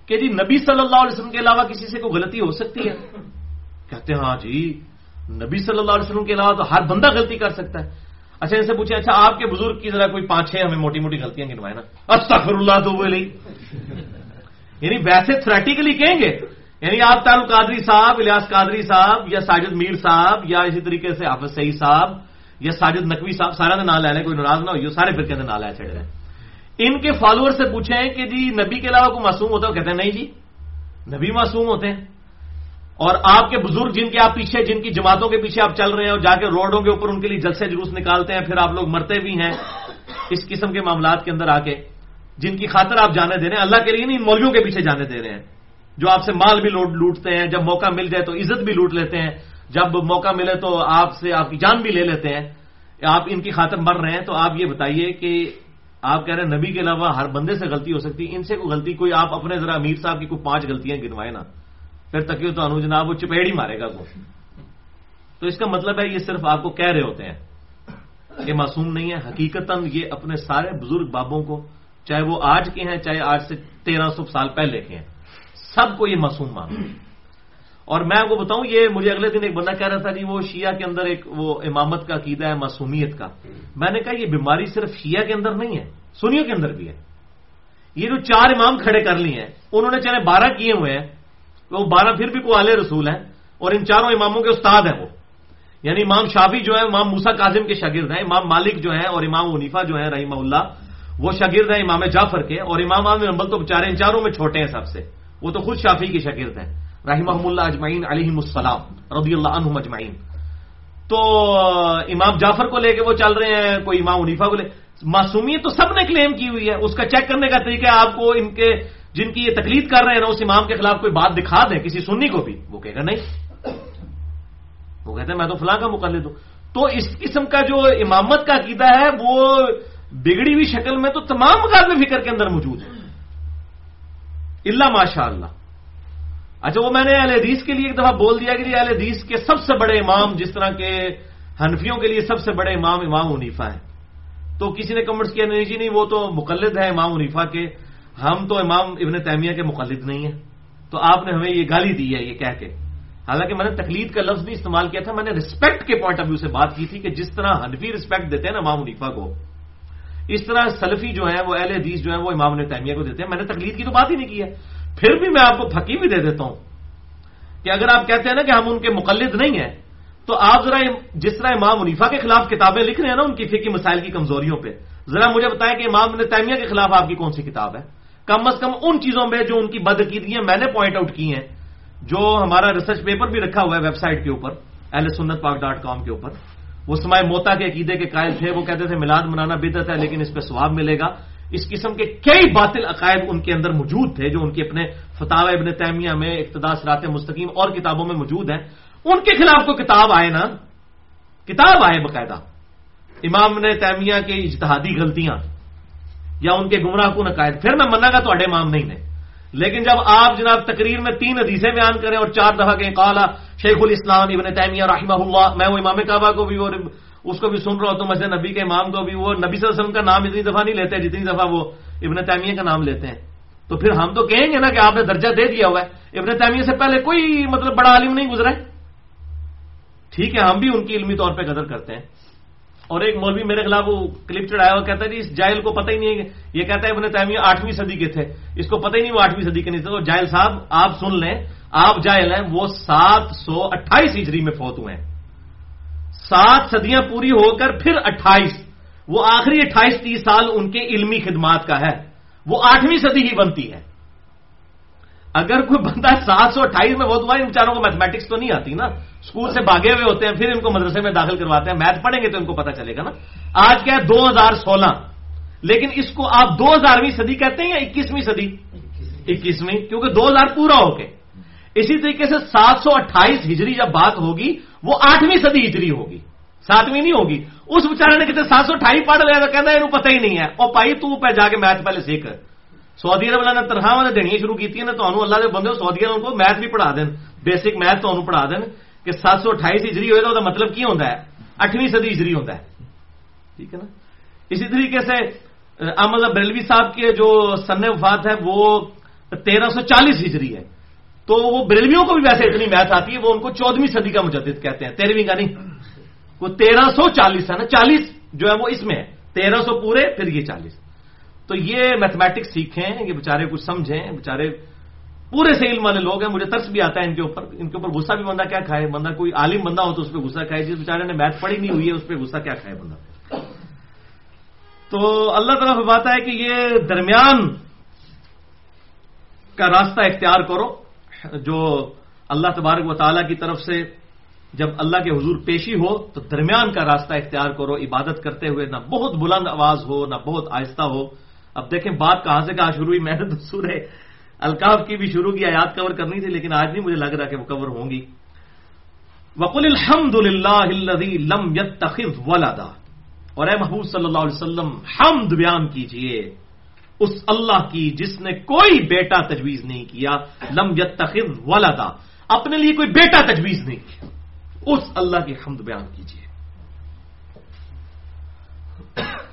کہ جی نبی صلی اللہ علیہ وسلم کے علاوہ کسی سے کوئی غلطی ہو سکتی ہے؟ کہتے ہیں ہاں جی نبی صلی اللہ علیہ وسلم کے علاوہ تو ہر بندہ غلطی کر سکتا ہے۔ اچھا ان سے پوچھیں اچھا آپ کے بزرگ کی ذرا کوئی پانچ، چھ ہمیں موٹی موٹی غلطیاں گنوائے نا۔ استغفر اللہ تو وہ یعنی ویسے تھریٹیکلی کہیں گے یعنی آپ تعلق قادری صاحب، الیاس قادری صاحب، یا ساجد میر صاحب، یا اسی طریقے سے حافظ سعید صاحب، یا ساجد نقوی صاحب، سارا نام لے لیں، کوئی ناراض نہ ہو سارے پھر کہتے نام لے چھڑ رہے ہیں ان کے فالوور سے پوچھیں کہ جی نبی کے علاوہ کوئی معصوم ہوتا ہے؟ کہتے ہیں، نہیں جی نبی معصوم ہوتے ہیں۔ اور آپ کے بزرگ جن کے آپ پیچھے جن کی جماعتوں کے پیچھے آپ چل رہے ہیں اور جا کے روڈوں کے اوپر ان کے لیے جلسے جلوس نکالتے ہیں، پھر آپ لوگ مرتے بھی ہیں اس قسم کے معاملات کے اندر آ کے، جن کی خاطر آپ جانے دے رہے ہیں، اللہ کے لیے نہیں، ان مولویوں کے پیچھے جانے دے رہے ہیں۔ جو آپ سے مال بھی لوٹتے ہیں، جب موقع مل جائے تو عزت بھی لوٹ لیتے ہیں۔ جب موقع ملے تو آپ سے آپ کی جان بھی لے لیتے ہیں۔ آپ ان کی خاطر مر رہے ہیں، تو آپ یہ بتائیے کہ آپ کہہ رہے ہیں، نبی کے علاوہ ہر بندے سے غلطی ہو سکتی۔ ہے ان سے کوئی غلطی، کوئی آپ اپنے ذرا امیر صاحب کی کوئی پانچ غلطیاں گنوائے نا۔ پھر تک تو انو جناب وہ چپیڑ ہی مارے گا وہ۔ تو اس کا مطلب ہے یہ صرف آپ کو کہہ رہے ہوتے ہیں یہ معصوم نہیں ہے حقیقت یہ اپنے سارے بزرگ بابوں کو چاہے وہ آج کے ہیں، چاہے آج سے تیرہ سو سال پہلے کے ہیں، سب کو یہ معصوم مان اور میں آپ کو بتاؤں، یہ مجھے اگلے دن ایک بندہ کہہ رہا تھا جی وہ شیعہ کے اندر ایک وہ امامت کا عقیدہ ہے، معصومیت کا۔ میں نے کہا یہ بیماری صرف شیعہ کے اندر نہیں ہے، سنیوں کے اندر بھی ہے۔ یہ جو چار امام کھڑے کر لیے ہیں، انہوں نے چاہے بارہ کیے ہوئے ہیں وہ بارہ پھر بھی کو آل رسول ہیں اور ان چاروں اماموں کے استاد ہیں وہ۔ یعنی امام شافی جو ہے امام موسا کاظم کے شاگرد ہیں، امام مالک جو ہے اور امام ونیفا جو ہے رحمہ اللہ، وہ شاگرد ہیں امام جعفر کے اور امام عام نمبل تو بچارے ان چاروں میں چھوٹے ہیں سب سے۔ وہ تو خود شافی کے شاگرد ہیں۔ رحمہ اللہ اجمعین علیہ السلام رضی اللہ عنہ اجمعین۔ تو امام جعفر کو لے کے وہ چل رہے ہیں، کوئی امام ونیفا کو لے۔ معصومیت تو سب نے کلیم کی ہوئی ہے۔ اس کا چیک کرنے کا طریقہ آپ کو ان کے جن کی یہ تکلیف کر رہے ہیں نا، اس امام کے خلاف کوئی بات دکھا دیں، کسی سنی کو بھی، وہ کہے گا نہیں۔ وہ کہتے ہیں، میں تو فلاں کا مقلد ہوں۔ تو اس قسم کا جو امامت کا عقیدہ ہے، وہ بگڑی ہوئی شکل میں تو تمام مقابلے فکر کے اندر موجود ہے۔ اللہ ماشاء اللہ اچھا وہ میں نے اہل حدیث کے لیے ایک دفعہ بول دیا کہ جی، اہل حدیث کے سب سے بڑے امام، جس طرح کے حنفیوں کے لیے سب سے بڑے امام امام منیفا ہیں۔ تو کسی نے کمنٹس کیا، نہیں جی نہیں، وہ تو مقلد ہے امام منیفا کے۔ ہم تو امام ابن تیمیہ کے مخلد نہیں ہیں۔ تو آپ نے ہمیں یہ گالی دی ہے، یہ کہہ کے۔ حالانکہ میں نے تقلید کا لفظ بھی استعمال کیا تھا، میں نے رسپیکٹ کے پوائنٹ آف ویو سے بات کی تھی کہ جس طرح حنفی رسپیکٹ دیتے ہیں نا امام منیفا کو، اس طرح سلفی جو ہے وہ اہل حدیث جو ہے وہ امام نے تیمیہ کو دیتے ہیں۔ میں نے تقلید کی تو بات ہی نہیں کی ہے۔ پھر بھی میں آپ کو پھکی بھی دے دیتا ہوں کہ اگر آپ کہتے ہیں نا کہ ہم ان کے مقلد نہیں ہیں، تو آپ ذرا جس طرح امام منیفا کے خلاف کتابیں لکھ رہے ہیں نا ان کی فکی مسائل کی کمزوریوں پہ، ذرا مجھے بتائیں کہ امام نے تیمیہ کے خلاف آپ کی کون سی کتاب ہے؟ کم از کم ان چیزوں میں جو ان کی بدعقیدگیاں میں نے پوائنٹ آؤٹ کی ہیں، جو ہمارا ریسرچ پیپر بھی رکھا ہوا ہے ویب سائٹ کے اوپر اہل سنت پاک ڈاٹ کام کے اوپر۔ وہ سمائے موتا کے عقیدے کے قائل تھے، وہ کہتے تھے، میلاد منانا بدت ہے لیکن اس پہ ثواب ملے گا۔ اس قسم کے کئی باطل عقائد ان کے اندر موجود تھے، جو ان کے اپنے فتح ابن تیمیہ میں اقتدا سرات مستقیم اور کتابوں میں موجود ہیں۔ ان کے خلاف تو کتاب آئے نا، کتاب آئے باقاعدہ۔ امام نے تیمیہ کی اجتہادی غلطیاں۔ یا ان کے گمراہ کن عقائد پھر میں منع گا تو امام نہیں نے لیکن جب آپ جناب تقریر میں تین حدیثیں بیان کریں اور چار دفعہ کہیں کالا شیخ الاسلام ابن تیمیہ رحمہ اللہ میں وہ امام کعبہ کو بھی اور اس کو بھی سن رہا ہوں تو مسجد نبی کے امام کو بھی، وہ نبی صلی اللہ علیہ وسلم کا نام اتنی دفعہ نہیں لیتے جتنی دفعہ وہ ابن تیمیہ کا نام لیتے ہیں۔ تو پھر ہم تو کہیں گے نا کہ آپ نے درجہ دے دیا ہوا ہے۔ ابن تیمیہ سے پہلے کوئی مطلب بڑا عالم نہیں گزرا ہے ٹھیک ہے، ہم بھی ان کی علمی طور پہ قدر کرتے ہیں۔ اور ایک مولوی میرے خلاف وہ کلپ چڑھایا ہوا کہتا ہے جی اس جائل کو پتہ ہی نہیں ہے یہ کہتا ہے ابن تیمیہ آٹھویں صدی کے تھے۔ اس کو پتہ ہی نہیں وہ آٹھویں صدی کے نہیں تھے۔ تو جائل صاحب، آپ سن لیں۔ آپ جائل ہیں، وہ سات سو اٹھائیس ہجری میں فوت ہوئے ہیں۔ سات صدیاں پوری ہو کر پھر اٹھائیس۔ وہ آخری اٹھائیس تیس سال ان کے علمی خدمات کا ہے۔ وہ آٹھویں صدی ہی بنتی ہے۔ اگر کوئی بندہ سات سو اٹھائیس میں بہت ہوا ان چاروں کو میتھمیٹکس تو نہیں آتی نا؟ اسکول سے بھاگے ہوئے ہوتے ہیں، پھر ان کو مدرسے میں داخل کرواتے ہیں۔ میتھ پڑھیں گے تو ان کو پتا چلے گا نا؟ آج کیا ہے؟ دو ہزار سولہ۔ لیکن اس کو آپ دو ہزارویں صدی کہتے ہیں یا اکیسویں صدی؟ اکیسویں، کیونکہ دو ہزار پورا ہو کے۔ اسی طریقے سے سات سو اٹھائیس ہجری جب بات ہوگی، وہ آٹھویں صدی ہجری ہوگی۔ ساتویں نہیں ہوگی۔ اس بچارے نے کہتے سات سو اٹھائی پڑھ لیا، تو کہنا یہ پتہ ہی نہیں ہے۔ اور پائی تو پہ جا کے میتھ پہلے سیکھ۔ سعودی عرب نے تنخواہ نے دینی شروع کی نا تو اللہ کے بندے سعودی عرب کو میتھ بھی پڑھا دین بیسک میتھ تو پڑھا دین کہ سات سو اٹھائیس ہجری ہوئے تو مطلب کی ہوتا ہے اٹھویں صدی ہجری ہوتا ہے ٹھیک ہے نا اسی طریقے سے احمد بریلوی صاحب کی جو سن وفات ہے وہ تیرہ سو چالیس ہجری ہے تو وہ بریلویوں کو بھی ویسے اتنی میتھ آتی ہے وہ ان کو چودہویں صدی کا مجدد کہتے ہیں تیرہویں کا نہیں وہ تیرہ سو چالیس ہے نا چالیس جو ہے وہ اس میں ہے تیرہ سو پورے پھر یہ چالیس تو یہ میتھمیٹکس سیکھیں، یہ بےچارے کچھ سمجھیں بےچارے پورے سے علم والے لوگ ہیں، مجھے ترس بھی آتا ہے ان کے اوپر، ان کے اوپر غصہ بھی بندہ کیا کھائے؟ بندہ کوئی عالم بندہ ہو تو اس پہ غصہ کھائے، جس بےچارے نے میتھ پڑھی نہیں ہوئی ہے، اس پہ غصہ کیا کھائے بندہ؟ تو اللہ تعالیٰ بات ہے کہ یہ درمیان کا راستہ اختیار کرو، جو اللہ تبارک و تعالیٰ کی طرف سے جب اللہ کے حضور پیشی ہو، تو درمیان کا راستہ اختیار کرو، عبادت کرتے ہوئے، نہ بہت بلند آواز ہو، نہ بہت آہستہ ہو۔ اب دیکھیں بات کہاں سے کہاں شروع ہوئی؟ میں نے تو سورہ الکاف کی بھی شروع کی، آیات کور کرنی تھی، لیکن آج نہیں مجھے لگ رہا کہ وہ کور ہوں گی۔ وقل الحمد للہ لم ولدا۔ اور اے محبوب صلی اللہ علیہ وسلم، حمد بیان کیجیے۔ اس اللہ کی جس نے کوئی بیٹا تجویز نہیں کیا، لم یتخذ ولدا۔ اپنے لیے کوئی بیٹا تجویز نہیں کیا۔ اس اللہ کی حمد بیان کیجیے۔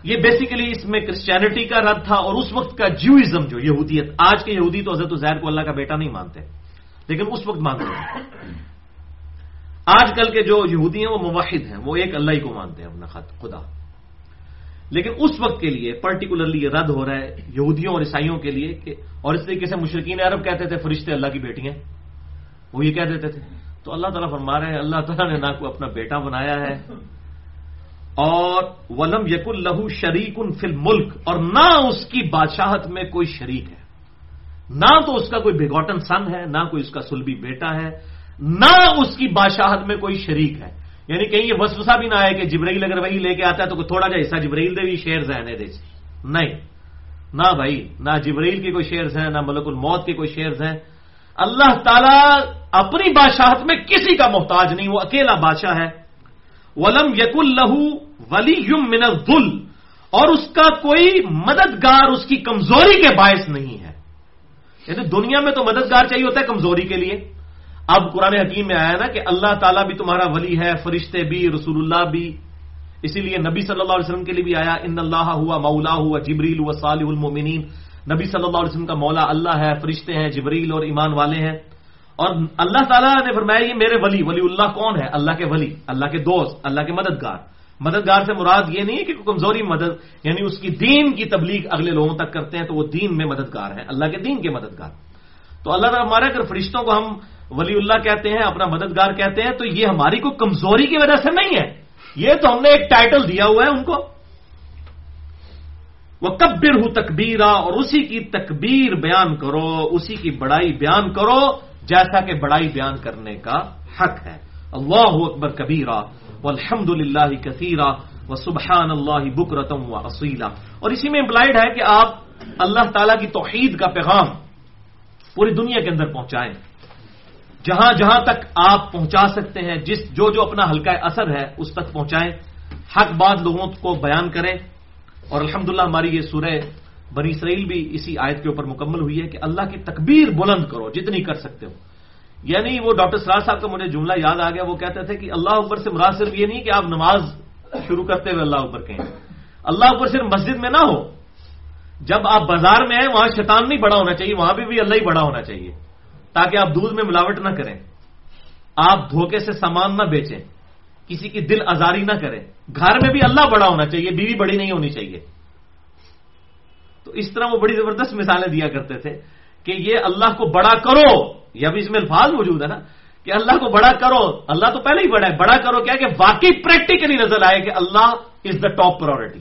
یہ بیسیکلی اس میں کرسچینٹی کا رد تھا اور اس وقت کا جیوئزم جو یہودیت، آج کے یہودی تو حضرت زیر کو اللہ کا بیٹا نہیں مانتے، لیکن اس وقت مانتے ہیں۔ آج کل کے جو یہودی ہیں وہ موحد ہیں، وہ ایک اللہ ہی کو مانتے ہیں اپنا خدا۔ لیکن اس وقت کے لیے پرٹیکولرلی یہ رد ہو رہا ہے یہودیوں اور عیسائیوں کے لیے کہ، اور اس طریقے سے مشرقین عرب کہتے تھے، فرشتے اللہ کی بیٹیاں۔ وہ یہ کہہ دیتے تھے۔ تو اللہ تعالیٰ فرما رہے ہیں اللہ تعالیٰ نے نہ کوئی اپنا بیٹا بنایا ہے۔ اور ولم یق الہو شریک ان فل ملک اور نہ اس کی بادشاہت میں کوئی شریک ہے۔ نہ تو اس کا کوئی بگوٹن سن ہے، نہ کوئی اس کا سلبی بیٹا ہے، نہ اس کی بادشاہت میں کوئی شریک ہے۔ یعنی کہیں یہ وسوسا بھی نہ آئے کہ جبرائیل اگر وہی لے کے آتا ہے تو تھوڑا جا حصہ جبرائیل دے بھی شیر زہنے دے نہیں۔ نہ بھائی، نہ جبرائیل کے کوئی شیرز ہیں نہ ملک الموت کے کوئی شیرز ہیں اللہ تعالی اپنی بادشاہت میں کسی کا محتاج نہیں، وہ اکیلا بادشاہ ہے۔ ولم یق الہو ولی یم من الظل، اور اس کا کوئی مددگار اس کی کمزوری کے باعث نہیں ہے۔ یعنی دنیا میں تو مددگار چاہیے ہوتا ہے کمزوری کے لیے۔ اب قرآن حکیم میں آیا نا کہ اللہ تعالیٰ بھی تمہارا ولی ہے، فرشتے بھی، رسول اللہ بھی۔ اسی لیے نبی صلی اللہ علیہ وسلم کے لیے بھی آیا، ان اللہ ہوا مولا ہوا جبریل ہوا صالح المومنین نبی صلی اللہ علیہ وسلم کا مولا اللہ ہے، فرشتے ہیں، جبریل اور ایمان والے ہیں۔ اور اللہ تعالیٰ نے فرمایا یہ میرے ولی ولی اللہ کون ہے؟ اللہ کے ولی، اللہ کے دوست، اللہ کے مددگار۔ مددگار سے مراد یہ نہیں ہے کہ کمزوری مدد یعنی اس کی دین کی تبلیغ اگلے لوگوں تک کرتے ہیں تو وہ دین میں مددگار ہیں، اللہ کے دین کے مددگار۔ تو اللہ تعالیٰ ہمارے اگر فرشتوں کو ہم ولی اللہ کہتے ہیں، اپنا مددگار کہتے ہیں، تو یہ ہماری کوئی کمزوری کی وجہ سے نہیں ہے۔ یہ تو ہم نے ایک ٹائٹل دیا ہوا ہے ان کو۔ وہ کبر ہوں تکبیرا اور اسی کی تکبیر بیان کرو، اسی کی بڑائی بیان کرو۔ جیسا کہ بڑائی بیان کرنے کا حق ہے۔ اللہ اکبر کبیرا و الحمد للہ کثیرہ و سبحان اللہ بکرتم و اصیلا اور اسی میں امپلائڈ ہے کہ آپ اللہ تعالی کی توحید کا پیغام پوری دنیا کے اندر پہنچائیں۔ جہاں جہاں تک آپ پہنچا سکتے ہیں، جس جو جو اپنا ہلکا اثر ہے، اس تک پہنچائیں۔ حق بات لوگوں کو بیان کریں۔ اور الحمدللہ ہماری یہ سورہ بنی اسرائیل بھی اسی آیت کے اوپر مکمل ہوئی ہے کہ اللہ کی تکبیر بلند کرو، جتنی کر سکتے ہو۔ یعنی وہ ڈاکٹر سراج صاحب کا مجھے جملہ یاد آ گیا، وہ کہتے تھے کہ اللہ اکبر سے مراد صرف یہ نہیں کہ آپ نماز شروع کرتے ہوئے اللہ اکبر کہیں۔ اللہ اکبر صرف مسجد میں نہ ہو، جب آپ بازار میں ہیں، وہاں شیطان نہیں بڑا ہونا چاہیے، وہاں پہ بھی اللہ ہی بڑا ہونا چاہیے، تاکہ آپ دودھ میں ملاوٹ نہ کریں۔ آپ دھوکے سے سامان نہ بیچیں، کسی کی دل آزاری نہ کریں۔ گھر میں بھی اللہ بڑا ہونا چاہیے، بیوی بڑی نہیں ہونی چاہیے۔ تو اس طرح وہ بڑی زبردست مثالیں دیا کرتے تھے کہ یہ اللہ کو بڑا کرو یا بھی اس میں الفاظ موجود ہے نا کہ اللہ کو بڑا کرو اللہ تو پہلے ہی بڑا ہے بڑا کرو کیا کہ واقعی پریکٹیکلی نظر آئے کہ اللہ از دا ٹاپ پرائرٹی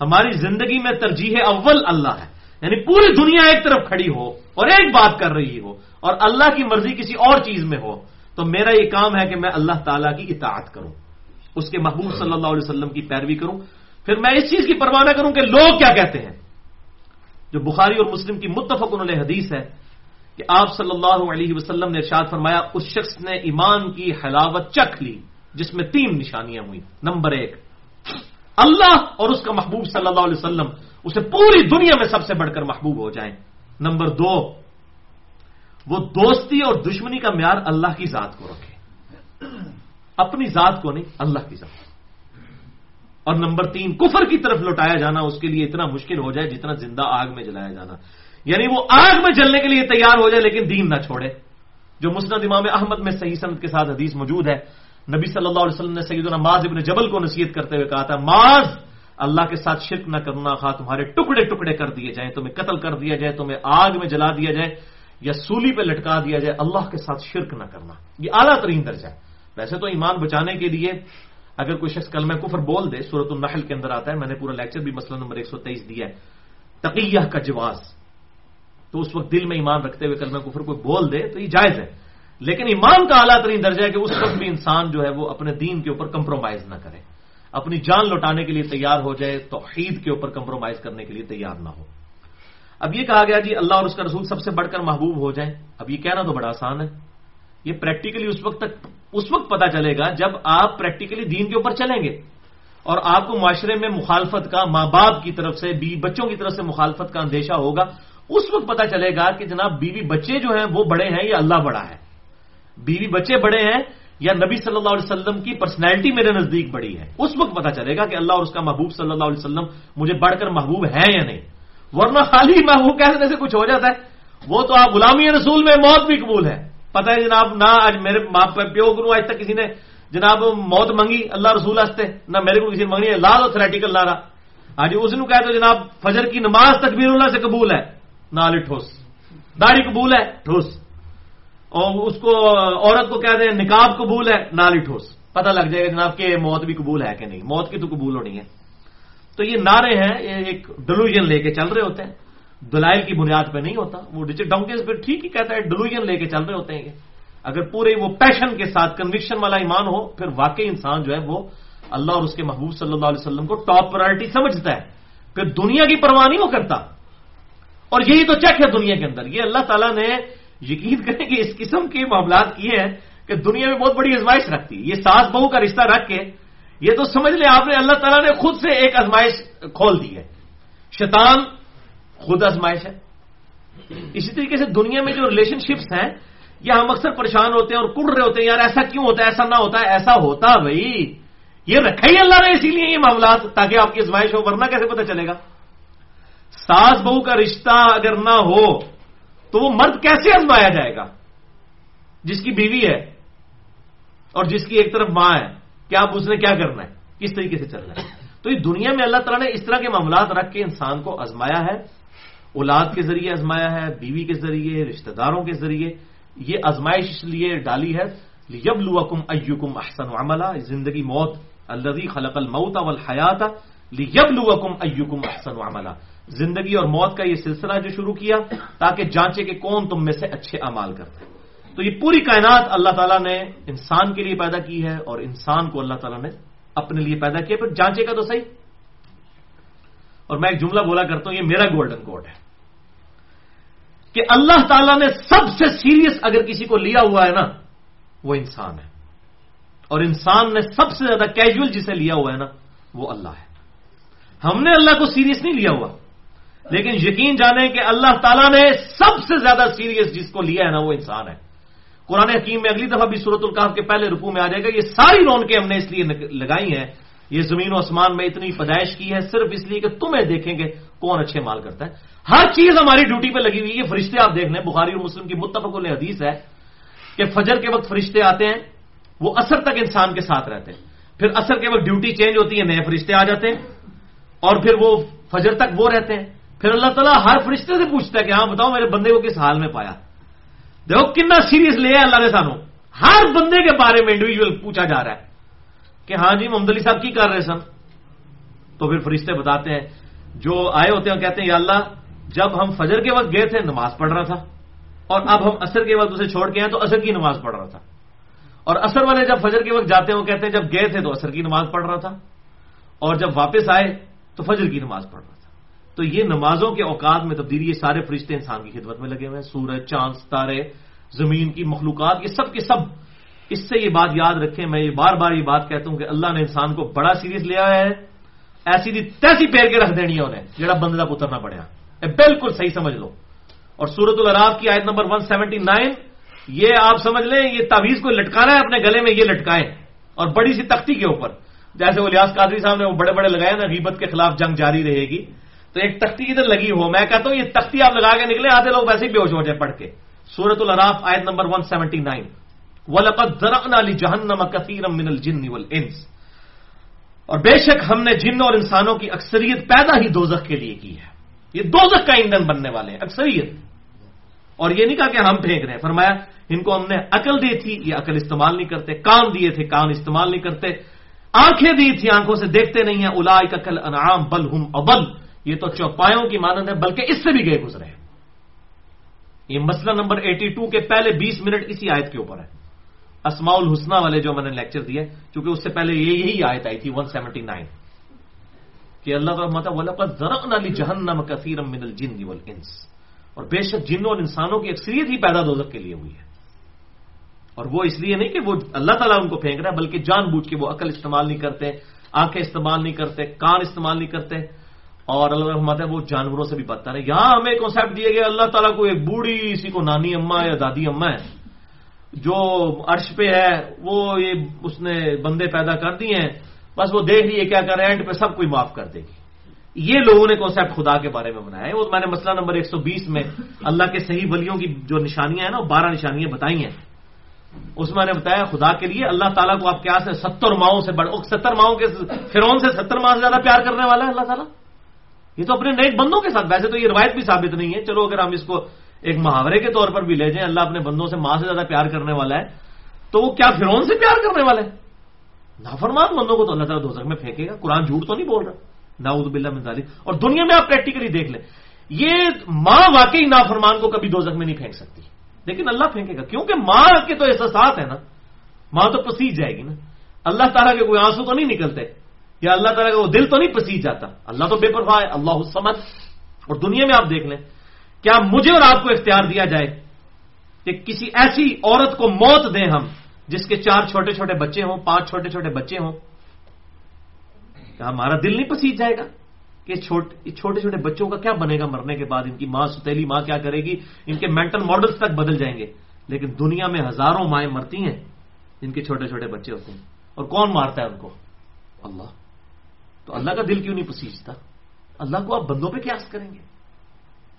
ہماری زندگی میں ترجیح اول اللہ ہے یعنی پوری دنیا ایک طرف کھڑی ہو اور ایک بات کر رہی ہو اور اللہ کی مرضی کسی اور چیز میں ہو تو میرا یہ کام ہے کہ میں اللہ تعالیٰ کی اطاعت کروں اس کے محبوب صلی اللہ علیہ وسلم کی پیروی کروں پھر میں اس چیز کی پرواہ نہ کروں کہ لوگ کیا کہتے ہیں جو بخاری اور مسلم کی متفق انہوں نے حدیث ہے کہ آپ صلی اللہ علیہ وسلم نے ارشاد فرمایا، اس شخص نے ایمان کی حلاوت چکھ لی، جس میں تین نشانیاں ہوئی نمبر ایک، اللہ اور اس کا محبوب صلی اللہ علیہ وسلم، اسے پوری دنیا میں سب سے بڑھ کر محبوب ہو جائیں۔ نمبر دو، وہ دوستی اور دشمنی کا معیار اللہ کی ذات کو رکھے۔ اپنی ذات کو نہیں، اللہ کی ذات۔ اور نمبر تین، کفر کی طرف لوٹایا جانا اس کے لیے اتنا مشکل ہو جائے جتنا زندہ آگ میں جلایا جانا۔ یعنی وہ آگ میں جلنے کے لیے تیار ہو جائے لیکن دین نہ چھوڑے۔ جو مسند امام احمد میں صحیح سند کے ساتھ حدیث موجود ہے، نبی صلی اللہ علیہ وسلم نے سید معاذ ابن جبل کو نصیحت کرتے ہوئے کہا تھا، معاذ، اللہ کے ساتھ شرک نہ کرنا، خواہ تمہارے ٹکڑے ٹکڑے کر دیے جائیں، تمہیں قتل کر دیا جائے، تمہیں آگ میں جلا دیا جائے یا سولی پہ لٹکا دیا جائے، اللہ کے ساتھ شرک نہ کرنا۔ یہ اعلیٰ ترین درجہ ہے۔ ویسے تو ایمان بچانے کے لیے اگر کوئی شخص کل میں کفر بول دے صورت النحل کے اندر آتا ہے، میں نے پورا لیکچر بھی مسئلہ نمبر ایک سو تیئیس دیا ہے۔ تقیہ کا جواز۔ تو اس وقت دل میں ایمان رکھتے ہوئے کل کفر کوئی بول دے تو یہ جائز ہے۔ لیکن ایمان کا اعلیٰ ترین درجہ ہے کہ اس وقت بھی انسان جو ہے وہ اپنے دین کے اوپر کمپرومائز نہ کرے۔ اپنی جان لوٹانے کے لیے تیار ہو جائے، توحید کے اوپر کمپرومائز کرنے کے لیے تیار نہ ہو۔ اب یہ کہا گیا جی اللہ اور اس کا رسول سب سے بڑھ کر محبوب ہو جائیں۔ اب یہ کہنا تو بڑا آسان ہے۔ یہ پریکٹیکلی اس وقت تک اس وقت پتا چلے گا جب آپ پریکٹیکلی دین کے اوپر چلیں گے۔ اور آپ کو معاشرے میں مخالفت کا ماں باپ کی طرف سے، بیوی بچوں کی طرف سے مخالفت کا اندیشہ ہوگا۔ اس وقت پتا چلے گا کہ جناب بیوی بچے جو ہیں وہ بڑے ہیں یا اللہ بڑا ہے۔ بیوی بچے بڑے ہیں یا نبی صلی اللہ علیہ وسلم کی پرسنالٹی میرے نزدیک بڑی ہے۔ اس وقت پتا چلے گا کہ اللہ اور اس کا محبوب صلی اللہ علیہ وسلم مجھے بڑھ کر محبوب ہے یا نہیں۔ ورنہ خالی محبوب کہنے سے کچھ ہو جاتا ہے۔ وہ تو آپ غلامی رسول میں موت بھی قبول ہے پتہ ہے جناب، نہ آج میرے ماں پیو گرو آج تک کسی نے جناب موت منگی اللہ رسول ہستے نہ میرے کو کسی نے منگنی ہے۔ لا دو تھریٹیکل لا رہا آج اس نے کہا تو جناب، فجر کی نماز تکبیر اللہ سے قبول ہے۔ نہ ٹھوس۔ داڑھی قبول ہے، ٹھوس۔ اور اس کو عورت کو کہہ دیں، نکاب قبول ہے نالی ٹھوس۔ پتہ لگ جائے گا جناب کہ موت بھی قبول ہے کہ نہیں۔ موت کی تو قبول ہونی ہے۔ تو یہ نعرے ہیں، یہ ایک ڈلوژن لے کے چل رہے ہوتے ہیں۔ دلائل کی بنیاد پہ نہیں ہوتا، وہ ڈیچر ڈونکیز پہ ٹھیک ہی کہتا ہے ڈلوژن لے کے چل رہے ہوتے ہیں یہ۔ اگر پورے وہ پیشن کے ساتھ کنوکشن والا ایمان ہو، پھر واقعی انسان جو ہے وہ اللہ اور اس کے محبوب صلی اللہ علیہ وسلم کو ٹاپ پرائرٹی سمجھتا ہے۔ پھر دنیا کی پرواہ نہیں وہ کرتا۔ اور یہی تو چیک ہے دنیا کے اندر۔ یہ اللہ تعالیٰ نے یقین کریں کہ اس قسم کے معاملات کیے ہیں کہ دنیا میں بہت بڑی ازمائش رکھتی۔ ہے یہ ساس بہو کا رشتہ رکھ کے، یہ تو سمجھ لیں آپ نے اللہ تعالیٰ نے خود سے ایک ازمائش کھول دی ہے۔ شیطان خود ازمائش ہے۔ اسی طریقے سے دنیا میں جو ریلیشن شپس ہیں، یہ ہم اکثر پریشان ہوتے ہیں اور کڑ رہے ہوتے ہیں، یار ایسا کیوں ہوتا ہے؟ ایسا نہ ہوتا ہے ایسا ہوتا بھائی۔ یہ رکھا ہی اللہ نے اسی لیے یہ معاملات، تاکہ آپ کی ازمائش ہو، ورنہ کیسے پتہ چلے گا؟ ساس بہو کا رشتہ اگر نہ ہو، تو وہ مرد کیسے ازمایا جائے گا؟ جس کی بیوی ہے اور جس کی ایک طرف ماں ہے کیا اب اس نے کیا کرنا ہے؟ کس طریقے سے چلنا ہے؟ تو یہ دنیا میں اللہ تعالیٰ نے اس طرح کے معاملات رکھ کے انسان کو ازمایا ہے۔ اولاد کے ذریعے ازمایا ہے، بیوی کے ذریعے، رشتہ داروں کے ذریعے۔ یہ ازمائش اس لیے ڈالی ہے یب لکم ایوکم احسن عملہ زندگی موت الدی خلق الموت اول حیات یب لکم ایوکم احسن عملہ زندگی اور موت کا یہ سلسلہ جو شروع کیا، تاکہ جانچے کہ کون تم میں سے اچھے امال کرتے ہیں تو یہ پوری کائنات اللہ تعالیٰ نے انسان کے لیے پیدا کی ہے اور انسان کو اللہ تعالیٰ نے اپنے لیے پیدا کیا پھر جانچے کا تو صحیح۔ اور میں ایک جملہ بولا کرتا ہوں، یہ میرا گولڈن کوڈ ہے۔ کہ اللہ تعالیٰ نے سب سے سیریس اگر کسی کو لیا ہوا ہے نا، وہ انسان ہے۔ اور انسان نے سب سے زیادہ کیجول جسے لیا ہوا ہے نا، وہ اللہ ہے۔ ہم نے اللہ کو سیریس نہیں لیا ہوا۔ لیکن یقین جانے کہ اللہ تعالیٰ نے سب سے زیادہ سیریس جس کو لیا ہے نا، وہ انسان ہے۔ قرآن حکیم میں اگلی دفعہ بھی صورت القاف کے پہلے رکوع میں آ جائے گا، یہ ساری رونقیں ہم نے اس لیے لگائی ہیں۔ یہ زمین و آسمان میں اتنی پیدائش کی ہے، صرف اس لیے کہ تمہیں دیکھیں گے کون اچھے مال کرتا ہے۔ ہر چیز ہماری ڈیوٹی پہ لگی ہوئی ہے فرشتے آپ دیکھ لیں، بخاری اور مسلم کی متفق حدیث ہے کہ فجر کے وقت فرشتے آتے ہیں، وہ اثر تک انسان کے ساتھ رہتے ہیں۔ پھر اثر کے وقت ڈیوٹی چینج ہوتی ہے، نئے فرشتے آ جاتے ہیں اور پھر وہ فجر تک وہ رہتے ہیں۔ پھر اللہ تعالیٰ ہر فرشتے سے پوچھتا ہے کہ ہاں بتاؤ میرے بندے کو کس حال میں پایا؟ دیکھو کنا سیریس لیا ہے اللہ نے سانو ہر بندے کے بارے میں انڈیویجل پوچھا جا رہا ہے کہ ہاں جی محمد علی صاحب کی کر رہے سن؟ تو پھر فرشتے بتاتے ہیں، جو آئے ہوتے ہیں کہتے ہیں، یا اللہ جب ہم فجر کے وقت گئے تھے، نماز پڑھ رہا تھا۔ اور اب ہم اثر کے وقت اسے چھوڑ کے ہیں تو اثر کی نماز پڑھ رہا تھا۔ اور اثر والے جب فجر کے وقت جاتے ہیں، وہ کہتے ہیں، جب گئے تھے تو اثر کی نماز پڑھ رہا تھا۔ اور جب واپس آئے تو فجر کی نماز پڑھ رہا تھا۔ تو یہ نمازوں کے اوقات میں تبدیلی، یہ سارے فرشتے انسان کی خدمت میں لگے ہوئے ہیں۔ سورج، چاند، ستارے، زمین کی مخلوقات، یہ سب کے سب۔ اس سے یہ بات یاد رکھیں، میں یہ بار بار یہ بات کہتا ہوں کہ اللہ نے انسان کو بڑا سیریس لیا ہے، ایسی تیسی پیر کے رکھ دینی ہے انہیں، جڑا بندے کا پتر نہ پڑیا بالکل صحیح سمجھ لو۔ اور سورت الراف کی آیت نمبر 179 یہ آپ سمجھ لیں، یہ تعویذ کو لٹکانا ہے اپنے گلے میں، یہ لٹکائیں۔ اور بڑی سی تختی کے اوپر، جیسے وہ لیاس قادری صاحب نے وہ بڑے بڑے لگائے نا غیبت کے خلاف جنگ جاری رہے گی۔ تو ایک تختی ادھر لگی ہو۔ میں کہتا ہوں، یہ تختی آپ لگا کے نکلے آتے لوگ ویسے ہی بے ہوش ہو جائے پڑھ کے۔ سورت الراف آیت نمبر 179 وَلَقَدْ ذَرَعْنَا لِجَهَنَّمَ كَثِيرًا مِنَ الْجِنِّ وَالْإِنسِ۔ اور بے شک ہم نے جن اور انسانوں کی اکثریت پیدا ہی دوزخ کے لیے کی ہے۔ یہ دوزخ کا ایندھن بننے والے ہیں اکثریت اور یہ نہیں کہا کہ ہم پھینک رہے ہیں، فرمایا ان کو ہم نے عقل دی تھی، یہ عقل استعمال نہیں کرتے، کان دیے تھے، کان استعمال نہیں کرتے۔ آنکھیں دی تھی، آنکھوں سے دیکھتے نہیں ہیں الائی کل انعام، بل ہم ابل۔ یہ تو چوپایوں کی مانند ہے، بلکہ اس سے بھی گئے گزرے ہیں۔ یہ مسئلہ نمبر ایٹی ٹو کے پہلے بیس منٹ اسی آیت کے اوپر ہے۔ اسماء الحسنہ والے جو میں نے لیکچر دیا کیونکہ اس سے پہلے یہ یہی آیت آئی تھی 179 کہ اللہ تعالیٰ وَلَقَدْ ذَرَقْنَا لِجَهَنَّمَ كَثِيرًا مِنَ الْجِنِّ وَالْإِنسِ۔ اور بے شک جنوں اور انسانوں کی اکثریت ہی پیدا دوزخ کے لیے ہوئی ہے۔ اور وہ اس لیے نہیں کہ وہ اللہ تعالیٰ ان کو پھینک رہا ہے بلکہ جان بوجھ کے وہ عقل استعمال نہیں کرتے، آنکھیں استعمال نہیں کرتے، کان استعمال نہیں کرتے۔ اور اللہ رحمت ہے، وہ جانوروں سے بھی بدتر ہے۔ یہاں ہمیں کانسیپٹ دیے گئے اللہ تعالیٰ کو ایک بوڑھی سی کو نانی اما یا دادی اما ہے جو عرش پہ ہے، وہ یہ اس نے بندے پیدا کر دیے ہیں۔ بس وہ دیکھ لیے، کیا کر رہے ہیں اینڈ پہ سب کوئی معاف کر دے گی۔ یہ لوگوں نے کانسیپٹ خدا کے بارے میں بنایا ہے۔ وہ میں نے مسئلہ نمبر 120 میں اللہ کے صحیح ولیوں کی جو نشانیاں ہیں نا، وہ بارہ نشانیاں بتائی ہیں۔ اس میں نے بتایا، خدا کے لیے اللہ تعالیٰ کو آپ کیا سے ستر ماہوں سے بڑھ ستر ماہوں کے فرون سے ستر ماہ سے زیادہ پیار کرنے والا ہے اللہ تعالیٰ؟ یہ تو اپنے نیک بندوں کے ساتھ، ویسے تو یہ روایت بھی ثابت نہیں ہے۔ چلو، اگر ہم اس کو ایک محاورے کے طور پر بھی لے جائیں، اللہ اپنے بندوں سے ماں سے زیادہ پیار کرنے والا ہے، تو وہ کیا فرون سے پیار کرنے والا ہے؟ نافرمان بندوں کو تو اللہ تعالیٰ دوزخ میں پھینکے گا۔ قرآن جھوٹ تو نہیں بول رہا۔ ناؤد بلّہ منظالی اور دنیا میں آپ پریکٹیکلی دیکھ لیں۔ یہ ماں واقعی نافرمان کو کبھی دوزخ میں نہیں پھینک سکتی۔ لیکن اللہ پھینکے گا۔ کیونکہ ماں کے تو احساسات ہے نا۔ ماں تو پسیج جائے گی نا۔ اللہ تعالیٰ کے کوئی آنسو تو نہیں نکلتے۔ یا اللہ تعالیٰ کا وہ دل تو نہیں پسیج جاتا۔ اللہ تو بے پرواہ ہے۔ اللہ سمجھ اور دنیا میں آپ دیکھ لیں۔ کیا مجھے اور آپ کو اختیار دیا جائے کہ کسی ایسی عورت کو موت دیں ہم؟ جس کے چار چھوٹے چھوٹے بچے ہوں، پانچ چھوٹے چھوٹے بچے ہوں، کیا ہمارا دل نہیں پسیج جائے گا کہ چھوٹے چھوٹے بچوں کا کیا بنے گا مرنے کے بعد؟ ان کی ماں ستیلی ماں کیا کرے گی؟ ان کے مینٹل ماڈلز تک بدل جائیں گے۔ لیکن دنیا میں ہزاروں مائیں مرتی ہیں جن کے چھوٹے چھوٹے بچے ہوتے ہیں۔ اور کون مارتا ہے ان کو؟ اللہ۔ تو اللہ کا دل کیوں نہیں پسیجتا؟ اللہ کو آپ بندوں پہ قیاس کریں گے۔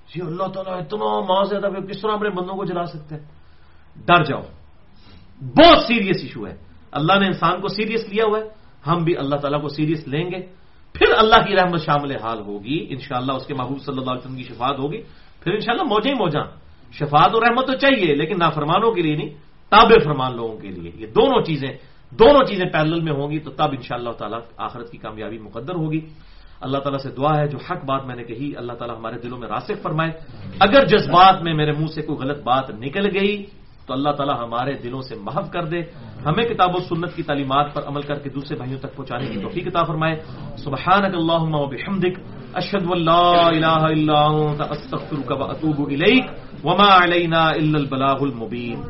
جی اللہ تعالیٰ اتنا ماں سے کس طرح اپنے بندوں کو جلا سکتے ہیں ڈر جاؤ۔ بہت سیریس ایشو ہے۔ اللہ نے انسان کو سیریس لیا ہوا ہے۔ ہم بھی اللہ تعالیٰ کو سیریس لیں گے۔ پھر اللہ کی رحمت شامل حال ہوگی۔ انشاءاللہ اس کے محبوب صلی اللہ علیہ وسلم کی شفاعت ہوگی۔ پھر انشاءاللہ شاء موجیں موجاں۔ شفاعت اور رحمت تو چاہیے، لیکن نافرمانوں کے لیے نہیں تاب فرمان لوگوں کے لیے۔ یہ دونوں چیزیں دونوں چیزیں پیرل میں ہوں گی، تو تب ان شاء اللہ تعالیٰ آخرت کی کامیابی مقدر ہوگی۔ اللہ تعالیٰ سے دعا ہے، جو حق بات میں نے کہی، اللہ تعالیٰ ہمارے دلوں میں راسک فرمائے۔ اگر جذبات میں میرے منہ سے کوئی غلط بات نکل گئی تو اللہ تعالیٰ ہمارے دلوں سے محف کر دے۔ ہمیں کتاب و سنت کی تعلیمات پر عمل کر کے دوسرے بھائیوں تک پہنچانے کی توفیق عطا فرمائے۔ سبحانک اللہم و بحمدک، اشہد واللہ الہ الا انت، استغفرک و اتوب الیک۔ وما علینا الا البلاغ المبین۔